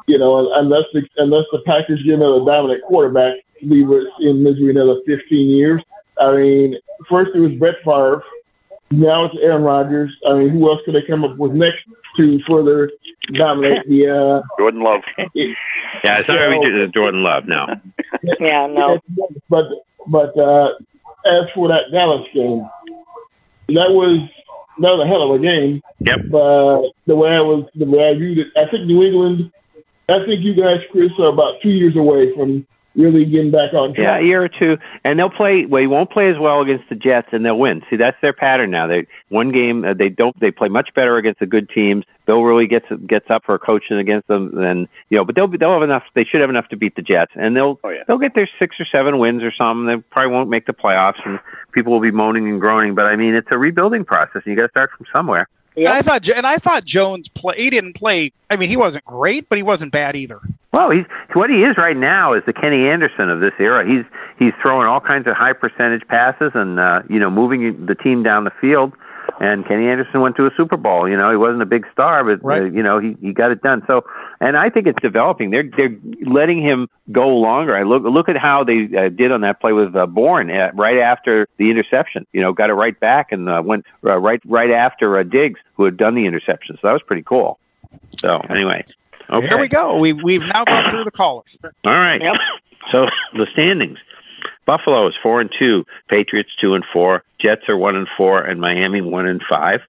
you know unless the, unless the Packers get another dominant quarterback, we were in misery another 15 years. I mean, first it was Brett Favre, now it's Aaron Rodgers. I mean, who else could they come up with next to further dominate the? Uh, Jordan Love. Yeah, sorry, not going to Jordan Love now. Yeah, no. But but uh, as for that Dallas game, that was that was a hell of a game. Yep. But the way I was, the way I viewed it, I think New England. I think you guys, Chris, are about two years away from really getting back on track. Yeah, a year or two, and they'll play. Well, he won't play as well against the Jets, and they'll win. See, that's their pattern now. They one game uh, they don't. They play much better against the good teams. Bill really gets gets up for coaching against them, and you know. But they'll be, they'll have enough. They should have enough to beat the Jets, and they'll Oh, yeah. they'll get their six or seven wins or something. They probably won't make the playoffs, and people will be moaning and groaning. But I mean, it's a rebuilding process, and you got to start from somewhere. And I thought, and I thought Jones play. He didn't play. I mean, he wasn't great, but he wasn't bad either. Well, he's what he is right now is the Kenny Anderson of this era. He's he's throwing all kinds of high percentage passes and uh, you know moving the team down the field. And Kenny Anderson went to a Super Bowl. You know, he wasn't a big star, but uh, you know he he got it done. So, and I think it's developing. They're they're letting him go longer. I look look at how they uh, did on that play with uh, Bourne uh, right after the interception. You know, got it right back and uh, went uh, right right after uh, Diggs, who had done the interception. So that was pretty cool. So anyway, okay. Here we go. We we've now gone through the callers. All right. Yep. So the standings: Buffalo is four and two, Patriots two and four, Jets are one and four, and Miami one and five.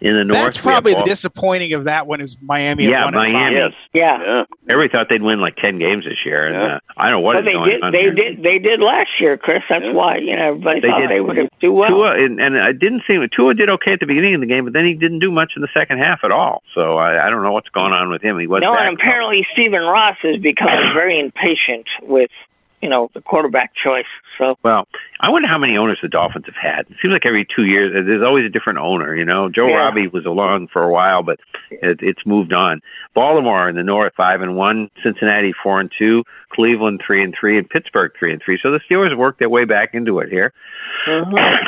In the north, That's probably the disappointing of that one is Miami. yeah, one and Miami. five. Yeah. Everybody thought they'd win like ten games this year, and uh, I don't know what Well, is they going did. on. They here. did. They did last year, Chris. That's why you know everybody They thought did. they would do well. Tua and, and I didn't seem Tua did okay at the beginning of the game, but then he didn't do much in the second half at all. So I, I don't know what's going on with him. He was no, and apparently Stephen Ross is becoming very impatient with you know the quarterback choice. So Well, I wonder how many owners the Dolphins have had. It seems like every two years uh, there's always a different owner. You know, Joe Yeah. Robbie was along for a while, but it, it's moved on. Baltimore in the North five and one, Cincinnati four and two, Cleveland three and three, and Pittsburgh three and three. So the Steelers worked their way back into it here.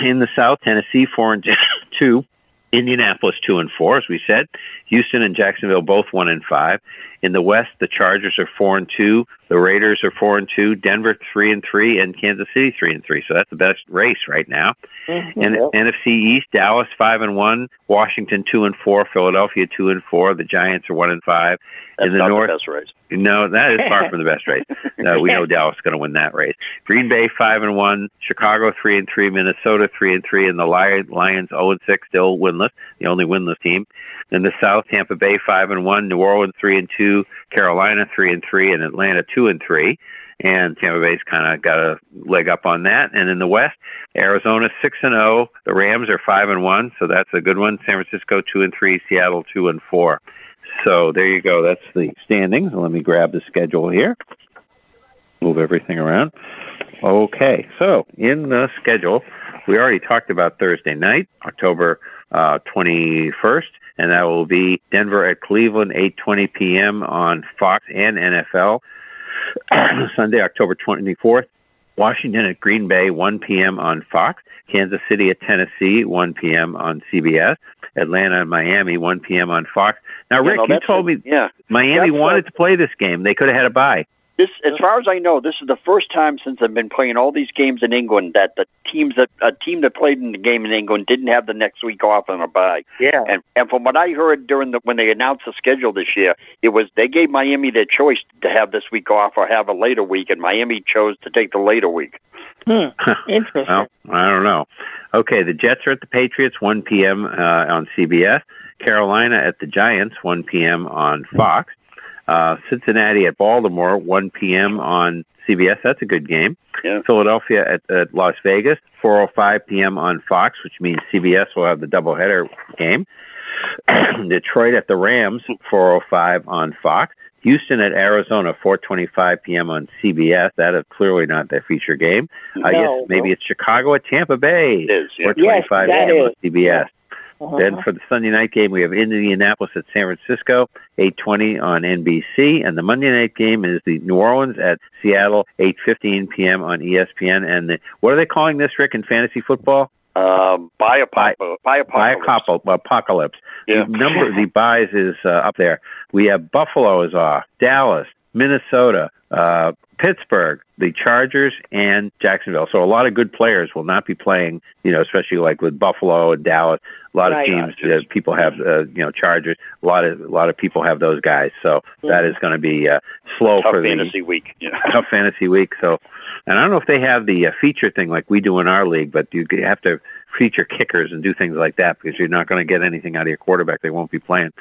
In the South, Tennessee four and two, Indianapolis two and four, as we said. Houston and Jacksonville both one and five. In the West, the Chargers are four and two, the Raiders are four and two, Denver three and three, and Kansas City three and three. So that's the best race right now. Mm-hmm. And NFC East, Dallas five and one, Washington two and four, Philadelphia two and four, the Giants are one and five. That's In the not North, the best race. no, that is far from the best race. No, we know Dallas is going to win that race. Green Bay five and one, Chicago three and three, Minnesota three and three, and the Lions Lions zero and six, still winless, the only winless team. In the South, Tampa Bay five and one, New Orleans three and two, Carolina three and three, and Atlanta two and three. And Tampa Bay's kind of got a leg up on that. And in the West, Arizona six and zero, the Rams are five and one, so that's a good one. San Francisco two and three, Seattle two and four. So there you go. That's the standings. Let me grab the schedule here. Move everything around. Okay, so in the schedule, we already talked about Thursday night, October uh, 21st, and that will be Denver at Cleveland, 8:20 p.m. on Fox and NFL. Sunday, October 24th, Washington at Green Bay, 1 p.m. on Fox. Kansas City at Tennessee, 1 p.m. on CBS. Atlanta and Miami, 1 p.m. on Fox. Now, Yeah, Rick, no, you told a- me yeah. Miami That's, wanted to play this game. They could have had a bye. This, as far as I know, this is the first time since I've been playing all these games in England that the teams that a team that played in the game in England didn't have the next week off on a bye. Yeah. And and from what I heard during the when they announced the schedule this year, it was they gave Miami their choice to have this week off or have a later week, and Miami chose to take the later week. Hmm. Interesting. Well, I don't know. Okay, the Jets are at the Patriots, 1 p.m. Uh, on CBS. Carolina at the Giants, 1 p.m. on Fox. Uh, Cincinnati at Baltimore, 1 p.m. on CBS. That's a good game. Philadelphia at, at Las Vegas, 4:05 p.m. on Fox, which means CBS will have the doubleheader game. Detroit at the Rams, 4:05 on Fox. Houston at Arizona, 4:25 p.m. on CBS. That is clearly not their feature game. I No, guess maybe no. it's Chicago at Tampa Bay. It is. Yes, 4:25 that p.m. on. CBS. Uh-huh. Then for the Sunday night game, we have Indianapolis at San Francisco, 8:20 on NBC, and the Monday night game is the New Orleans at Seattle, 8:15 p.m. on ESPN. And the, what are they calling this, Rick, in fantasy football? Um, by By- apocalypse. Biocopo- apocalypse. Yeah. The number of the byes is uh, up there. We have Buffalo is off, Dallas, Minnesota, uh, Pittsburgh, the Chargers, and Jacksonville. So a lot of good players will not be playing. You know, especially like with Buffalo and Dallas. A lot of teams, uh, people have uh, you know Chargers. A lot of a lot of people have those guys. So that is going to be uh, slow Tough for the fantasy week. Yeah. tough fantasy week. So, and I don't know if they have the uh, feature thing like we do in our league, but you have to feature kickers and do things like that because you're not going to get anything out of your quarterback. They won't be playing.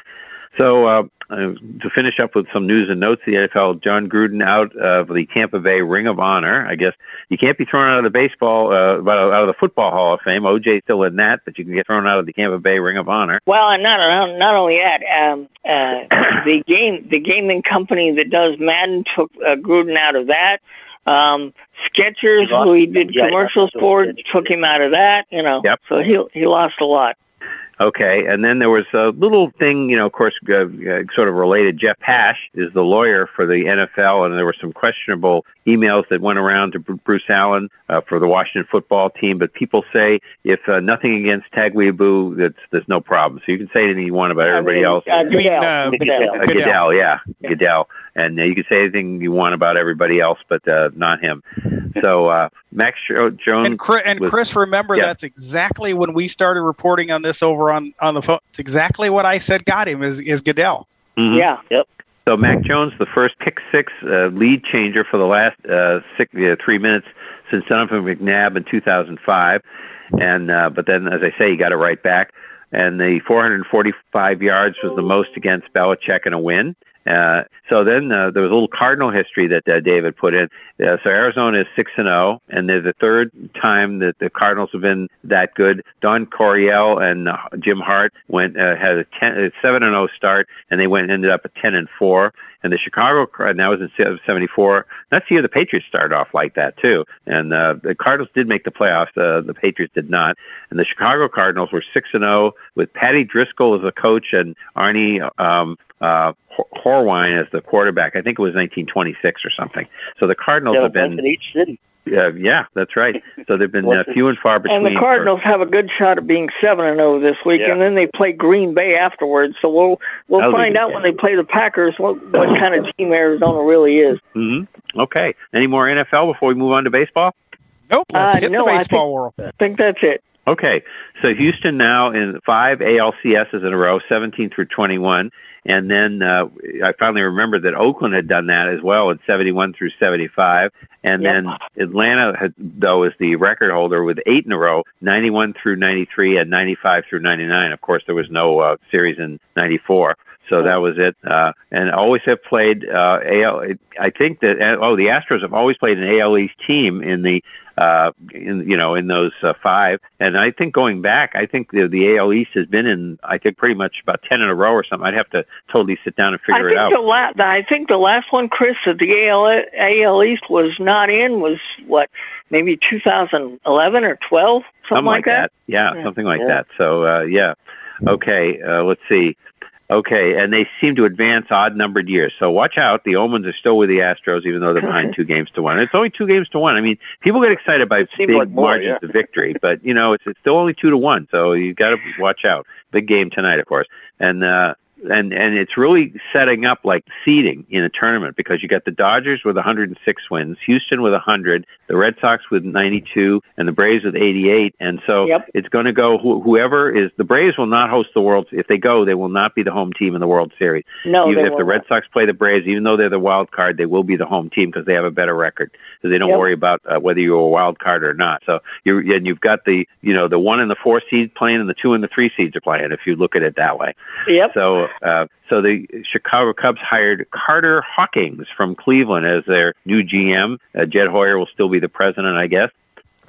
So, uh, uh, to finish up with some news and notes, the NFL, Jon Gruden out of the Tampa Bay Ring of Honor. I guess you can't be thrown out of the baseball, uh, out of the Football Hall of Fame. OJ's still in that, but you can get thrown out of the Tampa Bay Ring of Honor. Well, and not not, only that, um, uh, the game the gaming company that does Madden took uh, Gruden out of that. Um, Skechers, who he did yeah, commercials yeah. for, took him out of that. You know, Yep. so he he lost a lot. Okay, and then there was a little thing, you know, of course, uh, uh, sort of related. Jeff Pash is the lawyer for the NFL, and there were some questionable emails that went around to Bruce Allen uh, for the Washington football team. But people say if uh, nothing against Tagliabue, that's there's no problem. So you can say anything you want about everybody else. Uh, You mean Goodell. uh, Goodell. Uh, Goodell, yeah, Goodell, and uh, you can say anything you want about everybody else, but uh, not him. So uh, Mac Jones And Chris, and was- Chris, remember Yeah. that's exactly when we started reporting on this over on on the phone. It's exactly what I said got him is is Goodell. Mhm. Yeah. Yep. So Mac Jones, the first pick six uh, lead changer for the last uh, six, uh, three minutes since Donovan McNabb in 2005, and uh, but then, as I say, he got it right back. And the 445 yards was the most against Belichick in a win. Uh, so then uh, there was a little Cardinal history that uh, David put in. Uh, so Arizona is six and zero, and they're the third time that the Cardinals have been that good. Don Coryell and uh, Jim Hart went had a seven and zero start, and they went ended up at ten and four. And the Chicago, and that was in '74. That's the year the Patriots started off like that too. And the Cardinals did make the playoffs. The Patriots did not. And the Chicago Cardinals were six and zero with Paddy Driscoll as a coach and Arnie um, uh, Hor- Horwine as the quarterback. I think it was 1926 or something. So the Cardinals Got a have been, in each city. uh, yeah, that's right. So they've been uh, few and far between. And the for- Cardinals have a good shot of being seven and zero this week, Yeah. and then they play Green Bay afterwards. So we'll we'll That'll find out yeah. when they play the Packers what what kind of team Arizona really is. hmm Okay. Any more NFL before we move on to baseball? Nope. Let's Uh, hit no, the I baseball think- world. I think that's it. Okay, so Houston now in five ALCSs in a row, 17 through 21, and then uh, I finally remembered that Oakland had done that as well in 71 through 75, and Yep. then Atlanta had, though is the record holder with eight in a row, 91 through 93 and 95 through 99. Of course, there was no uh, series in 94. So that was it, uh, and always have played uh, AL. I think that oh, the Astros have always played an AL East team in the uh, in you know in those uh, five. And I think going back, I think the, the AL East has been in I think pretty much about ten in a row or something. I'd have to totally sit down and I figure think it out. the la- I think the last one, Chris, that the AL AL East was not in was what maybe 2011 or 12, something, like that. Yeah, Yeah. something like Yeah. that. So uh, yeah, okay. Uh, let's see. Okay, and they seem to advance odd numbered years. So watch out. The Omens are still with the Astros, even though they're behind two games to one. It's only two games to one. I mean, people get excited by big like more, margins yeah. of victory, but you know, it's, it's still only two to one. So you got to watch out. Big game tonight, of course, and uh, and and it's really setting up like seeding in a tournament because you got the Dodgers with 106 wins, Houston with 100, the Red Sox with 92, and the Braves with 88. And so it's going to go wh- whoever is the Braves will not host the World. If they go, they will not be the home team in the World Series. No, even if the Red Sox play the Braves, even though they're the wild card, they will be the home team because they have a better record. So they don't Yep. worry about uh, whether you're a wild card or not. So you and you've got the you know the one and the four seeds playing, and the two and the three seeds are playing. If you look at it that way. Yep. So, uh, so the Chicago Cubs hired Carter Hawkins from Cleveland as their new GM. Uh, Jed Hoyer will still be the president, I guess.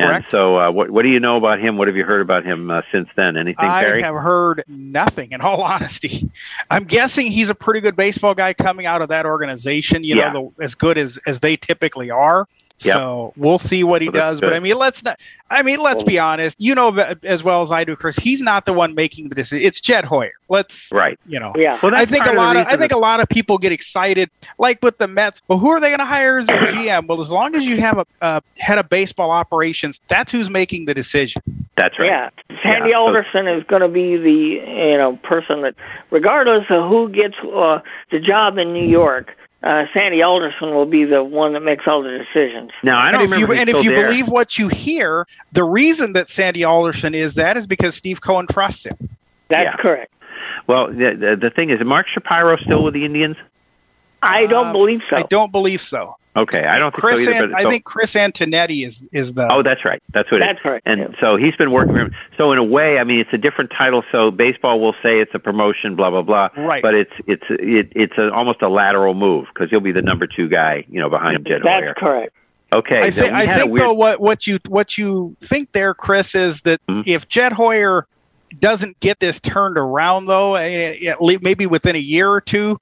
And Correct. so, uh, what what do you know about him? What have you heard about him uh, since then? Anything, I Terry? have heard nothing. In all honesty, I'm guessing he's a pretty good baseball guy coming out of that organization. You Yeah. know, the, as good as as they typically are. Yep. So we'll see what he Well, that's does. But. I mean, let's not. I mean, let's be honest. You know as well as I do, Chris. He's not the one making the decision. It's Jed Hoyer. Let's right. You know. Yeah. Well, I think a part of lot of I think a lot of people get excited, like with the Mets. Well, who are they going to hire as a GM? Well, as long as you have a, a head of baseball operations, that's who's making the decision. That's right. Yeah, Sandy Yeah, so- Alderson is going to be the you know person that, regardless of who gets uh, the job in New York, uh, Sandy Alderson will be the one that makes all the decisions. Now I don't and if you remember. and if you believe what you hear, the reason that Sandy Alderson is that is because Steve Cohen trusts him. That's Yeah. correct. well, the, the the thing is, Mark Shapiro still with the Indians? I don't Uh, believe so. I don't believe so. Okay, I don't think Chris, so either. An- but I so- think Chris Antonetti is is the. Oh, that's right. That's what it is. That's right. And so he's been working for him. So in a way, I mean, it's a different title. So baseball will say it's a promotion, blah blah blah. Right. But it's it's it, it's a, almost a lateral move because he'll be the number two guy, you know, behind Jed Hoyer. That's Hoyer. correct. Okay. I so think I think weird, though what what you what you think there, Chris, is that Mhm. if Jed Hoyer doesn't get this turned around though, eh, at least maybe within a year or two,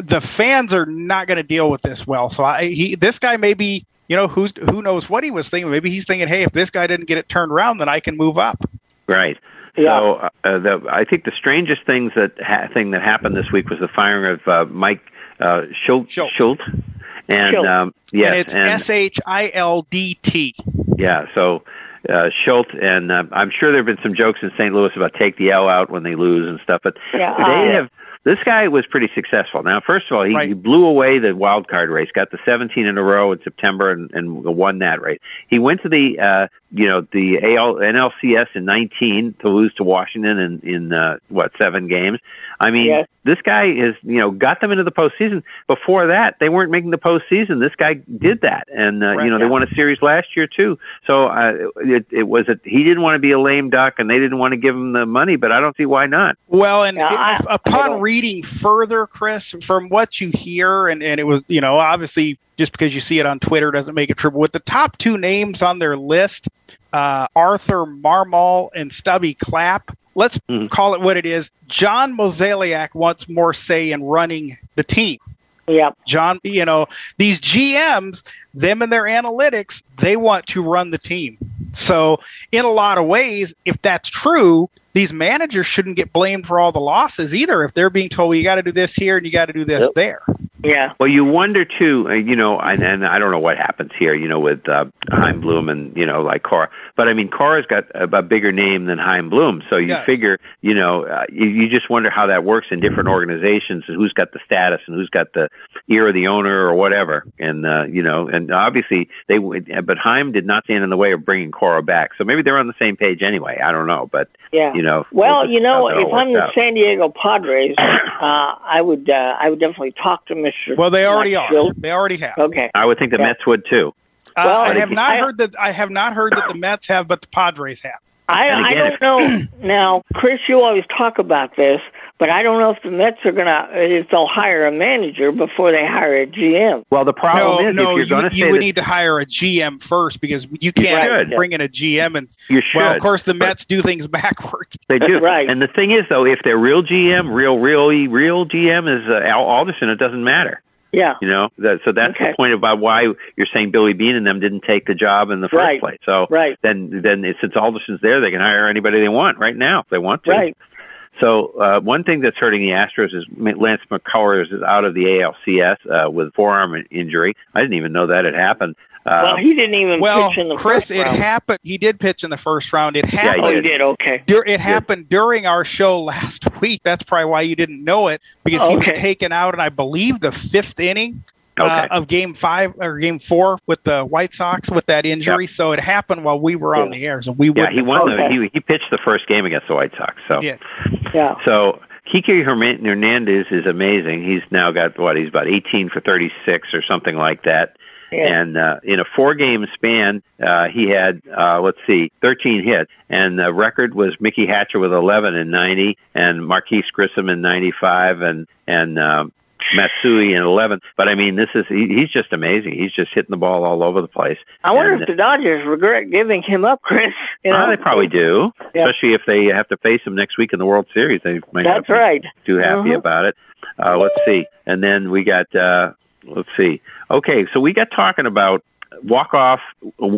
the fans are not going to deal with this well. So I, he this guy maybe you know who's who knows what he was thinking. Maybe he's thinking, hey, if this guy didn't get it turned around, then I can move up. Right. Yeah. So uh, the, I think the strangest things that ha- thing that happened this week was the firing of uh, Mike uh, Shildt. Shildt. And Shildt. um, yes, and it's S H I L D T. yeah. So uh, Shildt and uh, I'm sure there have been some jokes in St. Louis about take the L out when they lose and stuff, but Yeah, they uh, have. This guy was pretty successful. Now, first of all, he, he blew away the wild card race, got the 17 in a row in September, and, and won that race. He went to the uh, you know the AL, NLCS in 19 to lose to Washington in in uh, what seven games. I mean, Yes. this guy is you know got them into the postseason. Before that, they weren't making the postseason. This guy did that, and uh, you know they won a series last year too. So uh, it, it was a, he didn't want to be a lame duck, and they didn't want to give him the money, but I don't see why not. Well, and it- upon reading further, Chris, from what you hear, and, and it was, you know, obviously just because you see it on Twitter doesn't make it true. But with the top two names on their list, uh, Arthur Marmol and Stubby Clapp, let's call it what it is. John Mozeliak wants more say in running the team. Yeah. John, you know, these GMs, them and their analytics, they want to run the team. So, in a lot of ways, if that's true, these managers shouldn't get blamed for all the losses either. If they're being told, well, you got to do this here and you got to do this there. Yeah. Well, you wonder too, uh, you know, and, and I don't know what happens here, you know, with uh, Chaim Bloom and you know, like Cora. But I mean, Cora's got a, a bigger name than Chaim Bloom, so you Yes. figure, you know, uh, you, you just wonder how that works in different organizations and who's got the status and who's got the ear of the owner or whatever. And uh, you know, and obviously they, would- but Chaim did not stand in the way of bringing Cora back, so maybe they're on the same page anyway. I don't know, but Yeah. you know, Well, we'll you know, how that all if I'm the out. San Diego Padres, uh, I would uh, I would definitely talk to Mr. Well, they already Mike are. Shildt. They already have. Okay. I would think the Yeah. Mets would too. Uh, Well, I I- have not I- heard that. I have not heard that the Mets have, but the Padres have. I, And I don't know. now, Chris, you always talk about this, but I don't know if the Mets are gonna if they'll hire a manager before they hire a GM. Well, the problem no, is no, if you're you, going to you would need to hire a GM first because you can't should. bring in a GM and You well, of course, the but- Mets do things backwards. They do. right. And the thing is, though, if they're real GM, real, really, real GM is uh, Al Alderson, it doesn't matter. Yeah. You know, that, so that's Okay. the point about why you're saying Billy Beane and them didn't take the job in the first Right. place. So Right. then, then since Alderson's there, they can hire anybody they want right now if they want to. Right. So uh, one thing that's hurting the Astros is Lance McCullers is out of the ALCS uh, with forearm injury. I didn't even know that had happened. Uh, well, he didn't even Well, pitch in the Chris, first it round. happened. He did pitch in the first round. It happened. Oh, he did. Okay. Dur- it happened during our show last week. That's probably why you didn't know it because he was taken out in, I believe, the fifth inning uh, of Game Five or Game Four with the White Sox with that injury. So it happened while we were on the air. So we yeah, wouldn't he have won. known. The, he he pitched the first game against the White Sox. So Yeah. Yeah. So Kike Hernandez is amazing. He's now got what? He's about 18 for 36 or something like that. Yeah. And uh, in a four-game span, uh, he had uh, let's see, 13 hits, and the record was Mickey Hatcher with 11 in 90, and Marquis Grissom in 95, and and um, Matsui in 11th. But I mean, this is he, he's just amazing. He's just hitting the ball all over the place. I wonder And, if the Dodgers regret giving him up, Chris. You know? uh, they probably do, Yeah. especially if they have to face him next week in the World Series. They might not That's be right. too happy Mhm. about it. Uh, let's see, and then we got uh, let's see. Okay, so we got talking about walk off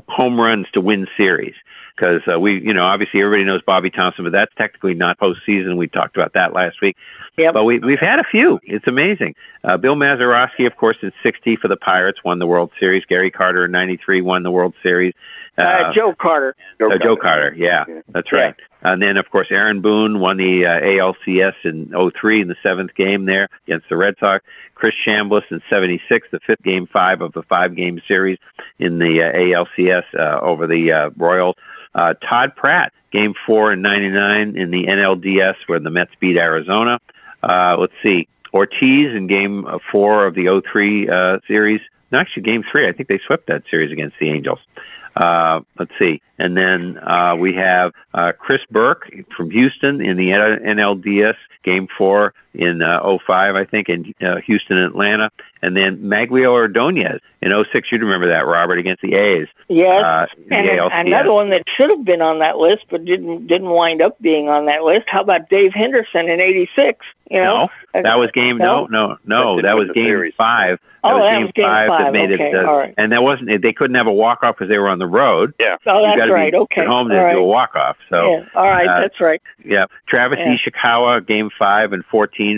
home runs to win series because uh, we, you know, obviously everybody knows Bobby Thomson, but that's technically not postseason. We talked about that last week. Yep. But we, we've had a few. It's amazing. Uh, Bill Mazeroski, of course, in '60 for the Pirates, won the World Series. Gary Carter in '93 won the World Series. Uh, Joe Carter. uh, Joe Carter, yeah, that's right. And then, of course, Aaron Boone won the uh, ALCS in '03 in the seventh game there against the Red Sox. Chris Chambliss in '76, the fifth game five of the five-game series in the uh, ALCS uh, over the uh, Royals. Uh, Todd Pratt, game four in '99 in the NLDS where the Mets beat Arizona. Uh, let's see, Ortiz in game uh, four of the '03 uh, series. No, actually, game three. I think they swept that series against the Angels. Uh, let's see. And then uh, we have uh, Chris Burke from Houston in the NLDS game four in uh, 05, I think, in uh, Houston and Atlanta. And then Magglio Ordonez in 06. You'd remember that, Robert, against the A's. Yes, Uh, and another one that should have been on that list but didn't didn't wind up being on that list. How about Dave Henderson in '86? You know, No, that was game. No, no, no. That That was game series. five. Oh, that was that game was game five, five. that made Okay, it. Uh, all right. And that wasn't. They couldn't have a walk off because they were on the road. Yeah. Oh, You've gotta right. Be Okay. At home to All right. do a walk off. So yeah. All right. uh, that's right. yeah, Travis Yeah. Ishikawa, game five and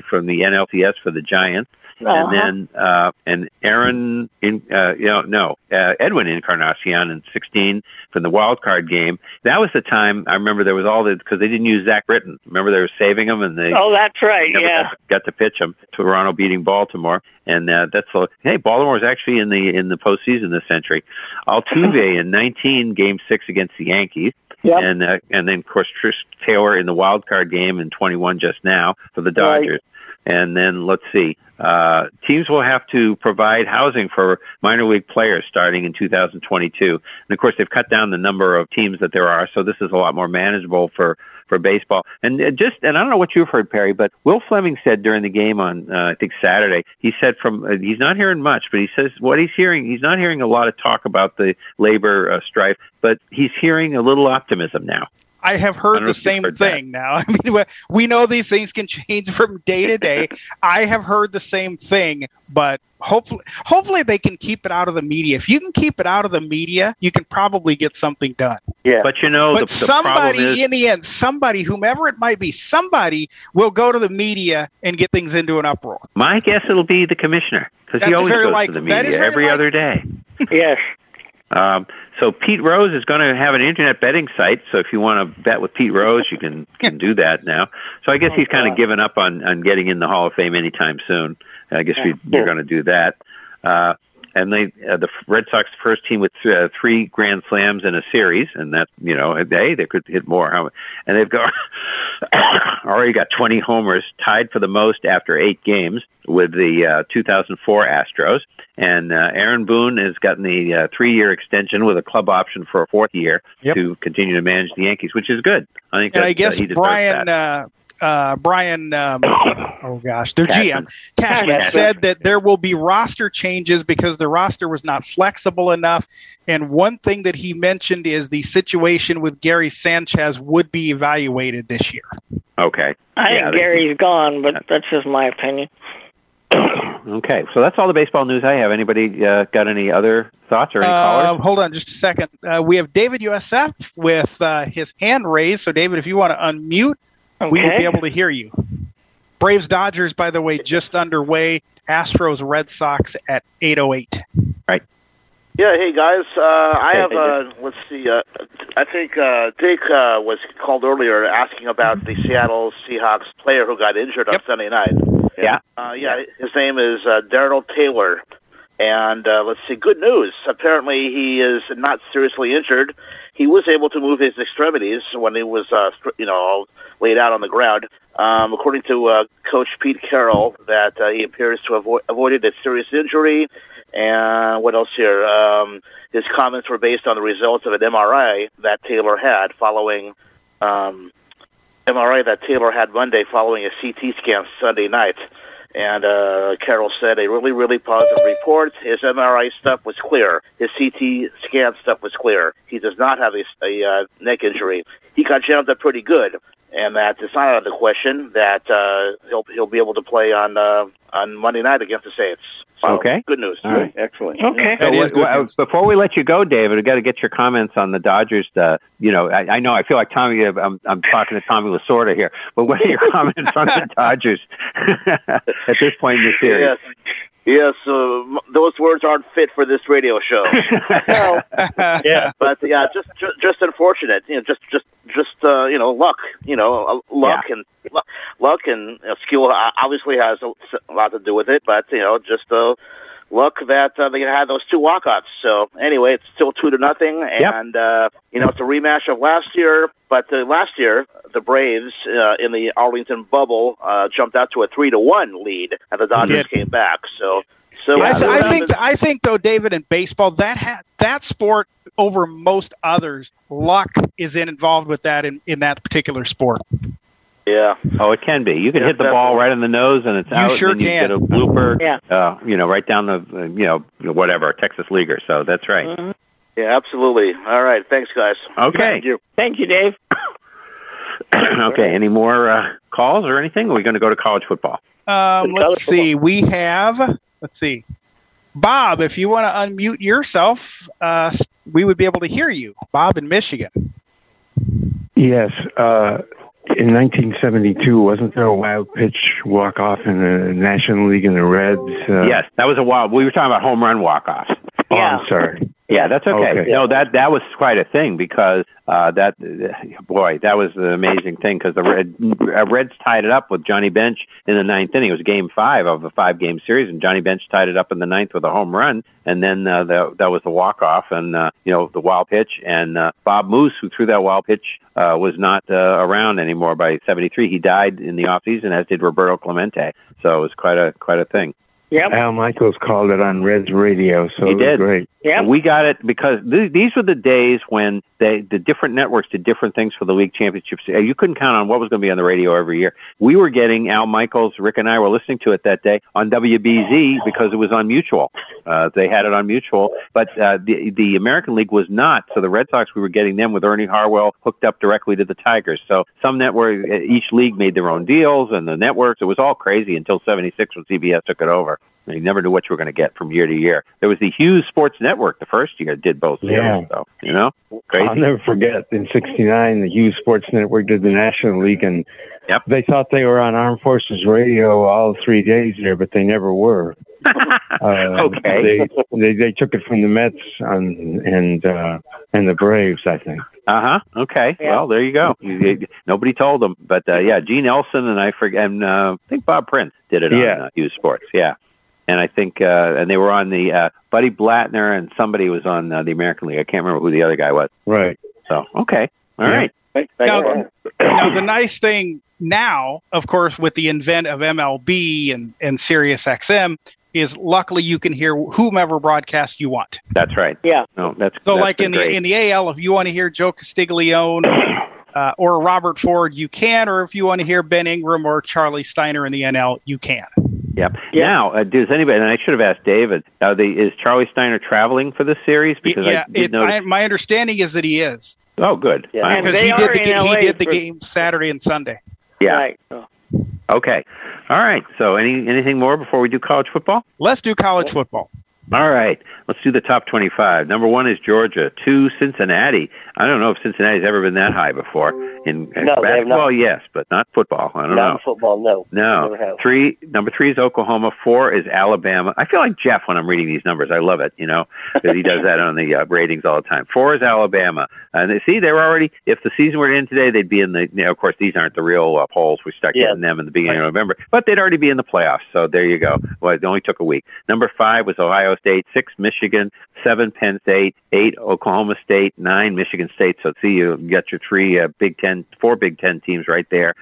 from the NLCS for the Giants, Uh-huh. and then uh, and Aaron in uh, you know no uh, Edwin Encarnacion in sixteen from the wild card game. That was the time I remember there was all the because they didn't use Zach Britton. Remember they were saving him and they Oh, that's right. Yeah. got, got to pitch him. Toronto beating Baltimore, and uh, that's a, hey, Baltimore's actually in the in the postseason this century. Altuve in 19, Game Six against the Yankees, and uh, and then of course Chris Taylor in the wild card game in 21 just now for the Right. And then let's see, uh, teams will have to provide housing for minor league players starting in 2022. And of course, they've cut down the number of teams that there are, so this is a lot more manageable for for baseball. And uh, just, and I don't know what you've heard, Perry, but Will Flemming said during the game on, uh, I think Saturday, he said from, uh, he's not hearing much, but he says what he's hearing, he's not hearing a lot of talk about the labor uh, strife, but he's hearing a little optimism now. I have heard don't the same heard that. thing now. I mean, we- we know these things can change from day to day. I have heard the same thing, but hopefully, hopefully they can keep it out of the media. If you can keep it out of the media, you can probably get something done. Yeah. But you know, but the, the problem somebody is, in the end, somebody, whomever it might be, somebody will go to the media and get things into an uproar. my guess it'll be the commissioner because he always very goes likely. to the media every likely. other day. yes. Um, so Pete Rose is going to have an internet betting site. So if you want to bet with Pete Rose, you can can do that now. So I guess he's kind of given up on on getting in the Hall of Fame anytime soon. I guess we, you're going to do that. Uh, and they uh, the Red Sox first team with uh, three Grand Slams in a series, and that you know hey they could hit more. How and they've got already got 20 homers, tied for the most after eight games with the uh, 2004 Astros. And uh, Aaron Boone has gotten the uh, three-year extension with a club option for a fourth year Yep. to continue to manage the Yankees, which is good. I think. And that, I guess uh, he deserves Brian, that. uh, uh, Brian, um, oh gosh, their Cashman. GM Cashman Cashman. said that there will be roster changes because the roster was not flexible enough. And one thing that he mentioned is the situation with Gary Sanchez would be evaluated this year. Okay. I Yeah, think they- Gary's gone, but that's just my opinion. Okay, so that's all the baseball news I have. Anybody uh, got any other thoughts or any Uh, callers? hold on just a second. Uh, we have David USF with uh, his hand raised. So, David, if you want to unmute, we will be able to hear you. Braves Dodgers, by the way, just underway. Astros Red Sox at 808. Right. Yeah, hey guys. Uh, I have. hey, Uh, let's see. Uh, I think uh, Dick uh, was called earlier asking about the Seattle Seahawks player who got injured on Sunday night. Yeah. Uh, yeah, his name is uh, Darrell Taylor, and uh, let's see. Good news. Apparently, he is not seriously injured. He was able to move his extremities when he was, uh, you know, laid out on the ground. Um, according to uh, Coach Pete Carroll, that uh, he appears to have avo- avoided a serious injury. And what else here? Um, his comments were based on the results of an MRI that Taylor had following um, MRI that Taylor had Monday following a CT scan Sunday night. And uh, Carroll said a really, really positive report. His MRI stuff was clear. His CT scan stuff was clear. He does not have a, a uh, neck injury. He got jammed up pretty good, and that it's not out of the question that uh, he'll he'll be able to play on uh, on Monday night against the Saints. So, Okay. good news. All right. excellent. So what- well, before we let you go, David, we got to get your comments on the Dodgers. Uh, you know, I, I know I feel like Tommy. uh, I'm, I'm talking to Tommy Lasorda here, but what are your comments on the Dodgers at this point in the series? Yes. Yes, uh, m- those words aren't fit for this radio show. yeah, but yeah, just, just just unfortunate. You know, just just just uh, you know, luck. You know, uh, luck and luck, luck and you know, skill obviously has a, a lot to do with it. But you know, just uh, luck that uh, they had those two walk-offs. So anyway, it's still two to nothing, and uh, you know, it's a rematch of last year. But uh, last year, the Braves uh, in the Arlington bubble uh, jumped out to a three to one lead, and the Dodgers came back. So. So I, th- I think I think though, David, in baseball, that ha- that sport over most others, luck is in, involved with that in, in that particular sport. Yeah. Oh, it can be. You can Yeah, hit the ball right in the nose, and it's You out. sure and then you can. get a blooper. Yeah. Uh, you know, right down the uh, you know whatever Texas leaguer. So that's right. Yeah, absolutely. All right. Thanks, guys. Okay. Thank you. Thank you, Dave. okay. Any more uh, calls or anything? Are we going to go to college football? Um, let's see. We have let's see. Bob, if you want to unmute yourself, uh, we would be able to hear you. Bob in Michigan. Yes. Uh, in 1972, wasn't there a wild pitch walk off in the National League in the Reds? Uh, yes, that was a wild. We were talking about home run walk offs. Oh, I'm sorry. Yeah, that's okay. Okay. No, that that was quite a thing because uh, that boy, that was an amazing thing because the Red, uh, Reds tied it up with Johnny Bench in the ninth inning. It was Game Five of a five game series, and Johnny Bench tied it up in the ninth with a home run, and then uh, the, that was the walk off, and uh, you know the wild pitch, and uh, Bob Moose, who threw that wild pitch, uh, was not uh, around anymore by '73. He died in the off season, as did Roberto Clemente. So it was quite a quite a thing. Yep. Al Michaels called it on Reds radio, so he it was did. great. Yep. We got it because th- these were the days when they, the different networks did different things for the league championships. You couldn't count on what was going to be on the radio every year. We were getting Al Michaels, Rick and I were listening to it that day on WBZ because it was on Mutual. Uh, they had it on Mutual, but uh, the the American League was not. So the Red Sox, we were getting them with Ernie Harwell hooked up directly to the Tigers. So some network, uh, each league made their own deals, and the networks. It was all crazy until '76 when CBS took it over. And you never knew what you were going to get from year to year. There was the Hughes Sports Network the first year did both deals, Yeah. so you know, crazy. I'll never forget in '69, the Hughes Sports Network did the National League, and yep. they thought they were on Armed Forces Radio all three days there, but they never were. uh, Okay. They, they they took it from the Mets on, and uh, and the Braves, I think. Uh huh. Okay. Well, there you go. You, you, nobody told them, but uh, yeah, Gene Elson and I forget. And uh, I think Bob Prince did it Yeah. on uh, Hughes Sports. Yeah. And I think, uh, and they were on the uh, Buddy Blattner, and somebody was on uh, the American League. I can't remember who the other guy was. Right. So okay, all Yeah. right. Now, now, the nice thing now, of course, with the invent of MLB and, and Sirius XM, is luckily you can hear whomever broadcast you want. That's right. Yeah. No, that's So, that's like been in the in the AL, if you want to hear Joe Castiglione uh, or Robert Ford, you can. Or if you want to hear Ben Ingram or Charlie Steiner in the NL, you can. Yep. Now, uh, does anybody? And I should have asked David. Uh, the, is Charlie Steiner traveling for this series? Because yeah, I did it, notice. I, my understanding is that he is oh, good. Fine. because he did the ga- he did the game Saturday and Sunday. Yeah. Okay. All right. So, any anything more before we do college football? Let's do college football. All right. Let's do the top 25. Number one is Georgia. Two, Cincinnati. I don't know if Cincinnati's ever been that high before. In in No, basketball, yes, but not football. I don't Not know. football, no. No. Three. Number three is Oklahoma. Four is Alabama. I feel like Jeff when I'm reading these numbers. I love it. You know, 'cause he does that on the uh, ratings all the time. Four is Alabama. And they, see, they're already. If the season were to end today, they'd be in the. You know, of course, these aren't the real uh, polls. We start Yeah. getting them in the beginning of November, but they'd already be in the playoffs. So there you go. Well, it only took a week. Number five was Ohio State. Six, Michigan. Seven, Penn State. Eight, Oklahoma State. Nine, Michigan State. So see, you got your three uh, Big Ten, four Big Ten teams right there.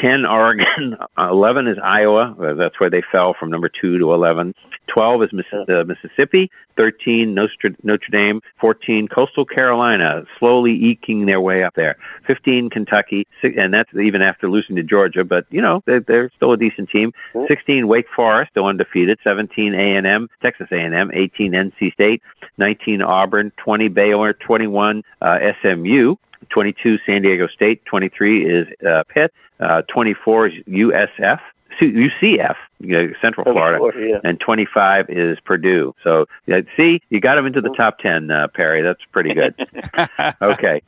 10 Oregon, 11 is Iowa. Uh, That's where they fell from number 2 to 11. 12 is Miss, uh, Mississippi. 13 Notre, Notre Dame. 14 Coastal Carolina, slowly eking their way up there. 15 Kentucky, and that's even after losing to Georgia, but you know they're, they're still a decent team. 16 Wake Forest, still undefeated. 17 A&M, Texas A&M. 18 NC State. 19 Auburn. 20 Baylor. 21 uh, SMU. 22 San Diego State, 23 is uh, Pitt, uh, 24 is USF, UCF, you know, Central Florida, Florida, yeah. and 25 is Purdue. So yeah, see, you got them into the top 10, uh, Perry. That's pretty good. okay.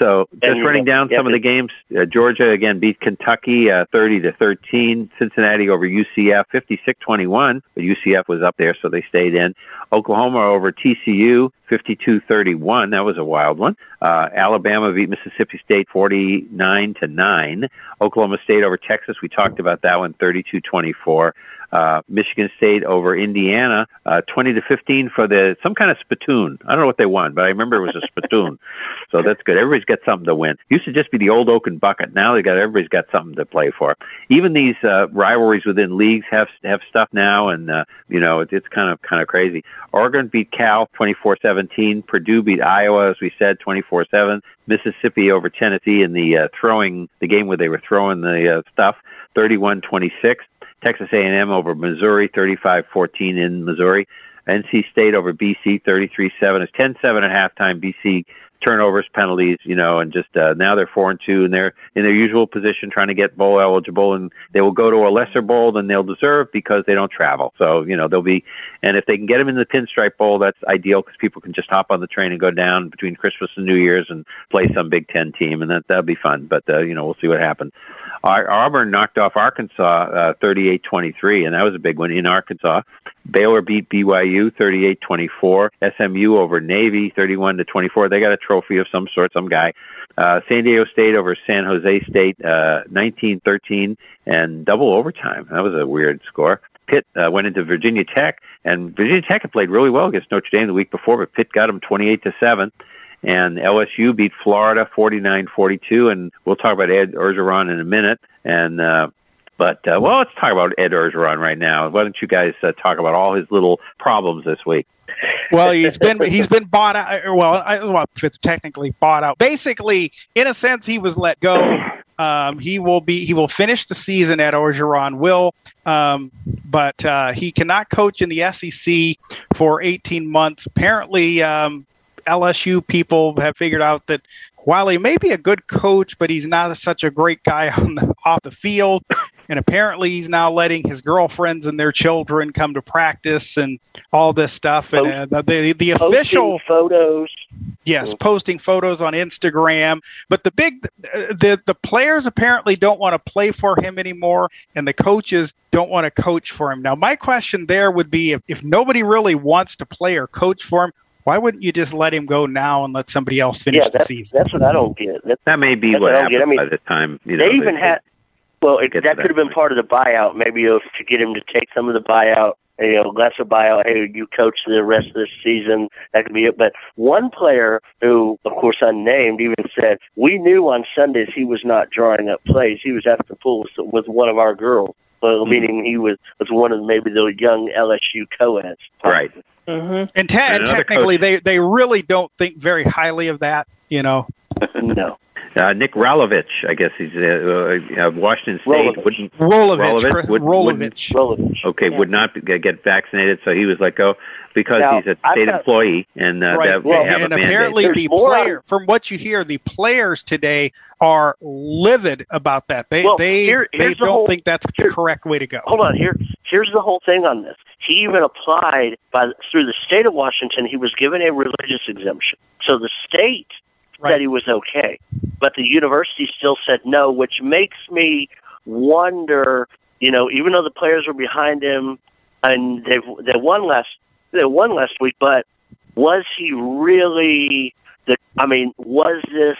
So just running down some of the games, uh, Georgia again beat Kentucky uh, 30 to 13. Cincinnati over UCF 56-21, but UCF was up there, so they stayed in. Oklahoma over TCU 52-31. That was a wild one. Uh, Alabama beat Mississippi State 49 to 9. Oklahoma State over Texas, we talked about that one 32-24. Uh, Michigan State over Indiana, uh, 20 to 15 for the some kind of spittoon. I don't know what they won, but I remember it was a spittoon. so that's good. Everybody's got something to win. Used to just be the old Oaken bucket. Now they got everybody's got something to play for. Even these uh, rivalries within leagues have have stuff now, and uh, you know it, it's kind of kind of crazy. Oregon beat Cal 24-17. Purdue beat Iowa, as we said, 24-7. Mississippi over Tennessee in the uh, throwing the game where they were throwing the uh, stuff 31-26. Texas A&M over Missouri 35-14 in Missouri. NC State over BC 33-7. It's 10-7 at halftime. BC turnovers, penalties, you know, and just uh, now they're four and two, and they're in their usual position trying to get bowl eligible, and they will go to a lesser bowl than they'll deserve because they don't travel. So you know they'll be, and if they can get them in the Pinstripe Bowl, that's ideal because people can just hop on the train and go down between Christmas and New Year's and play some Big Ten team, and that that'll be fun. But uh, you know we'll see what happens. Our, Auburn knocked off Arkansas uh, 38-23, and that was a big one in Arkansas. Baylor beat BYU 38-24. SMU over Navy 31 to 24. They got a trophy of some sort, some guy. Uh, San Diego State over San Jose State uh, 19-13 and double overtime. That was a weird score. Pitt uh, went into Virginia Tech, and Virginia Tech had played really well against Notre Dame the week before, but Pitt got them 28 to seven and LSU beat Florida 49-42, and we'll talk about Ed Orgeron in a minute. And uh, but uh, well, let's talk about Ed Orgeron right now. Why don't you guys uh, talk about all his little problems this week? Well, he's been he's been bought out. Well, I, well, it's technically bought out, basically, in a sense, he was let go. Um, he will be he will finish the season at Orgeron will, um, but uh, he cannot coach in the SEC for 18 months. Apparently, um, LSU people have figured out that while he may be a good coach, but he's not such a great guy on the, off the field. And apparently, he's now letting his girlfriends and their children come to practice and all this stuff. And uh, the the, the official photos. Yes, posting photos on Instagram. But the big the the players apparently don't want to play for him anymore, and the coaches don't want to coach for him. Now, my question there would be if, if nobody really wants to play or coach for him, why wouldn't you just let him go now and let somebody else finish yeah, the season? that's what I don't get. That, That may be what what I don't happened I mean, by the time. You know, they even had. Well, it, that that could have been part of the buyout. Maybe if to get him to take some of the buyout, you know, lesser buyout. Hey, you coach the rest of the season. That could be it. But one player who, of course, unnamed, even said we knew on Sundays he was not drawing up plays. He was at the pool with, with one of our girls. Well, Hmm. meaning he was was one of maybe the young LSU co-eds. Right. Mm-hmm. And, te- And and technically, coach- they they really don't think very highly of that. You know. no. Uh, Nick Rolovich, I guess he's uh, uh, Washington State. Rolovich. Wouldn't Rolovich, Chris- would- Rolovich. wouldn't- Okay, Yeah. would not be- get vaccinated, so he was let go because Now, he's a I've state got- employee, and uh, right. that Well, they have and a mandate. apparently the player, from what you hear, the players today are livid about that. They Well, they here- they don't whole- think that's the correct way to go. Hold on. Here, here's the whole thing on this. He even applied by through the state of Washington. He was given a religious exemption, so the state said he was okay, but the university still said no, which makes me wonder. You know, even though the players were behind him and they they won last they won last week, but was he really the? I mean, was this?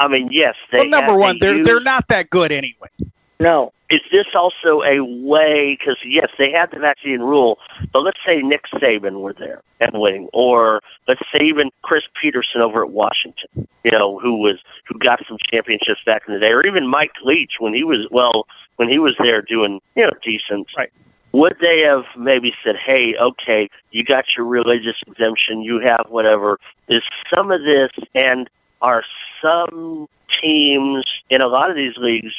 I mean, yes, they. Well, number one, they they're used- they're not that good anyway. No. Is this also a way? Because yes, they had the vaccine rule, but let's say Nick Saban were there and winning, or let's say even Chris Petersen over at Washington, you know, who was who got some championships back in the day, or even Mike Leach when he was well when he was there doing you know decent. Right. Would they have maybe said, "Hey, okay, you got your religious exemption, you have whatever." Is some of this, and are some teams in a lot of these leagues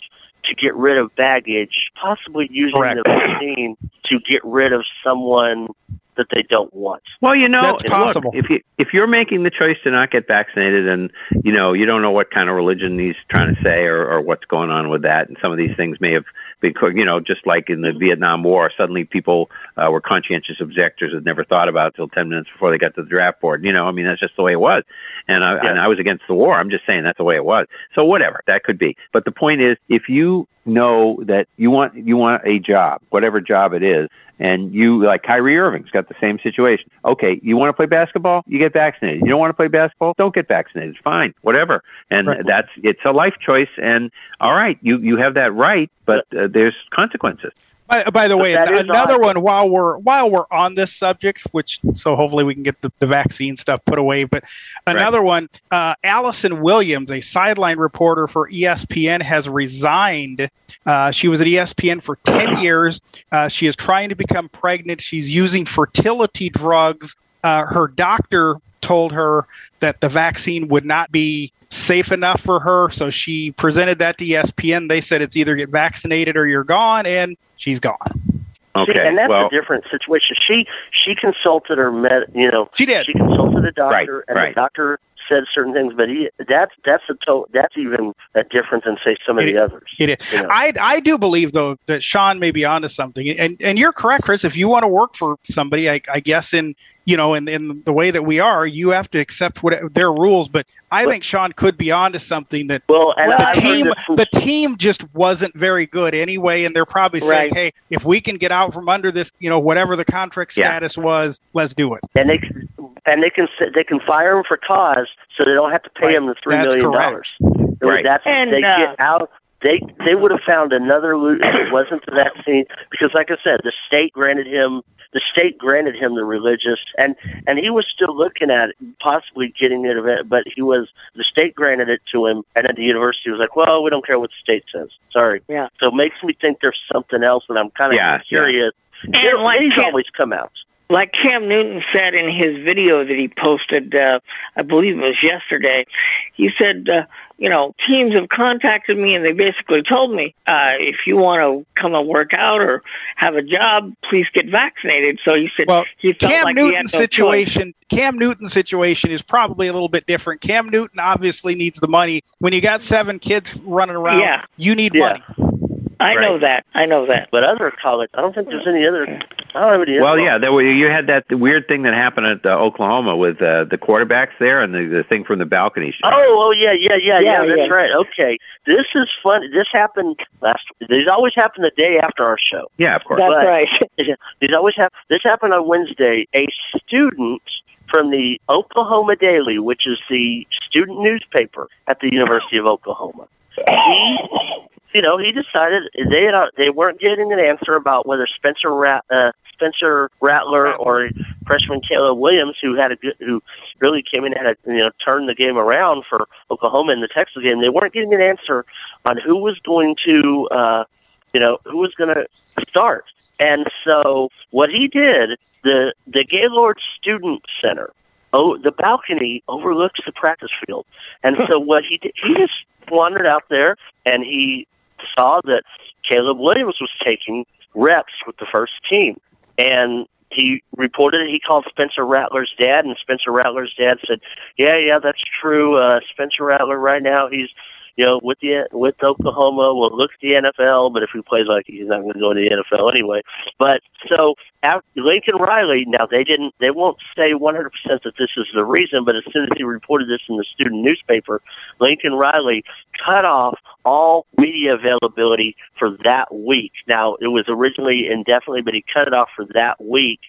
to get rid of baggage, possibly using Correct. the vaccine to get rid of someone that they don't want. Well, you know, That's look, possible. if you if you're making the choice to not get vaccinated, and you know you don't know what kind of religion he's trying to say or, or what's going on with that, and some of these things may have co- you know, just like in the Vietnam War, suddenly people uh, were conscientious objectors had never thought about it till ten minutes before they got to the draft board. You know, I mean that's just the way it was, and I, and I was against the war. I'm just saying that's the way it was. So whatever that could be, but the point is, if you know that you want you want a job, whatever job it is, and you like Kyrie Irving's got the same situation. Okay, you want to play basketball, you get vaccinated. You don't want to play basketball, don't get vaccinated. It's fine, whatever. And that's it's a life choice. And all right, you you have that right, but uh, there's consequences. By, by the But way, another odd. one while we're while we're on this subject, which so hopefully we can get the, the vaccine stuff put away. But another one, uh, Allison Williams, a sideline reporter for ESPN, has resigned. Uh, she was at ESPN for ten years. Uh, she is trying to become pregnant. She's using fertility drugs. Uh, her doctor told her that the vaccine would not be safe enough for her, so she presented that to ESPN. They said it's either get vaccinated or you're gone, and she's gone. See, and that's a different situation. She she consulted her med, you know. She did. She consulted a doctor, Right, and right. the doctor said certain things, but he that's that's a to, that's even a different than say some of the others. It is. you know. I I do believe though that Sean may be onto something, and and you're correct, Chris. If you want to work for somebody, I, I guess in you know in in the way that we are, you have to accept what their rules. But I think Sean could be onto something that well, and the I've team from- the team just wasn't very good anyway, and they're probably saying, Right. hey, if we can get out from under this, you know, whatever the contract Yeah. status was, let's do it. and they and they can s- they can fire him for cause, so they don't have to pay him the three That's million correct. dollars. Right. That's And, they uh, get out. They they would have found another loot if it wasn't for that scene because, like I said, the state granted him the state granted him the religious and and he was still looking at it, possibly getting it of it, but he was the state granted it to him, and then the university was like, well, we don't care what the state says. Sorry. Yeah. So it makes me think there's something else, and I'm kind of Yeah, curious. And He'll- like he's Cam- always come out. like Cam Newton said in his video that he posted, uh, I believe it was yesterday, he said, uh, you know, teams have contacted me and they basically told me, uh, if you want to come and work out or have a job, please get vaccinated. So he said Well, he felt Cam like Newton's no choice. situation, Cam Newton's situation is probably a little bit different. Cam Newton obviously needs the money. When you got seven kids running around, Yeah. you need Yeah. money. I know that. I know that. But other college, I don't think there's any other. I don't have any. Well, yeah, there were, you had that weird thing that happened at uh, Oklahoma with uh, the quarterbacks there and the, the thing from the balcony. Oh, oh yeah, yeah, yeah, yeah. Yeah, that's yeah. right. Okay, this is fun. This happened last. These always happen the day after our show. Yeah, of course. That's But- right. These always happen. This happened on Wednesday. A student from the Oklahoma Daily, which is the student newspaper at the University of Oklahoma, he, you know, he decided they had, they weren't getting an answer about whether Spencer Rat, uh, Spencer Rattler or freshman Caleb Williams, who had a good, who really came in and had a, you know turned the game around for Oklahoma in the Texas game. They weren't getting an answer on who was going to, uh, you know, who was going to start. And so what he did, the the Gaylord Student Center, oh, the balcony overlooks the practice field. And so what he did, he just wandered out there and he saw that Caleb Williams was taking reps with the first team. And he reported it. He called Spencer Rattler's dad, and Spencer Rattler's dad said, "Yeah, yeah, that's true. Uh, Spencer Rattler right now, he's you know with the with Oklahoma. Will look at the NFL, but if he plays like he's not going to go to the NFL anyway." But so af Lincoln Riley, now they didn't, they won't say 100% that this is the reason, but as soon as he reported this in the student newspaper, Lincoln Riley cut off all media availability for that week. Now, it was originally indefinitely, but he cut it off for that week.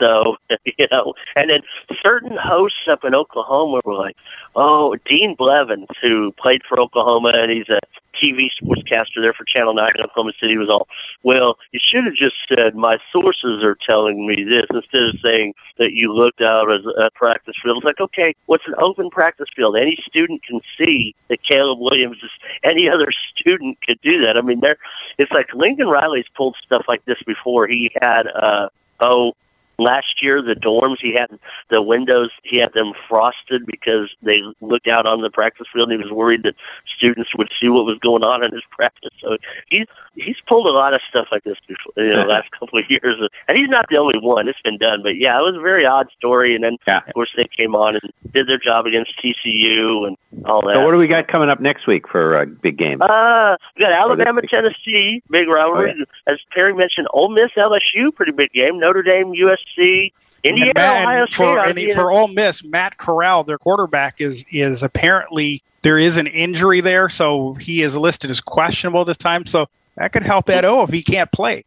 So, you know, and then certain hosts up in Oklahoma were like, oh, Dean Blevins, who played for Oklahoma, and he's a TV sportscaster there for Channel 9 in Oklahoma City, was all, well, you should have just said, my sources are telling me this, instead of saying that you looked out as a practice field. It's like, okay, what's an open practice field? Any student can see that Caleb Williams is, any other student could do that. I mean, there, it's like Lincoln Riley's pulled stuff like this before. He had, uh, oh, last year the dorms he had the windows he had them frosted because they looked out on the practice field and he was worried that students would see what was going on in his practice. So he's he's pulled a lot of stuff like this before you know the last couple of years. And he's not the only one. It's been done. But yeah it was a very odd story. And then of course they came on and did their job against TCU and all that. So what do we got coming up next week for a big game? uh, we got Alabama, Tennessee, big rivalry. Oh, As Perry mentioned, Ole Miss, LSU, pretty big game. Notre Dame, USC, Indiana, Matt- Ohio State. for, and for. Ole Miss, Matt Corral, their quarterback, is is apparently there is an injury there, so he is listed as questionable this time. So that could help Ed O if he can't play.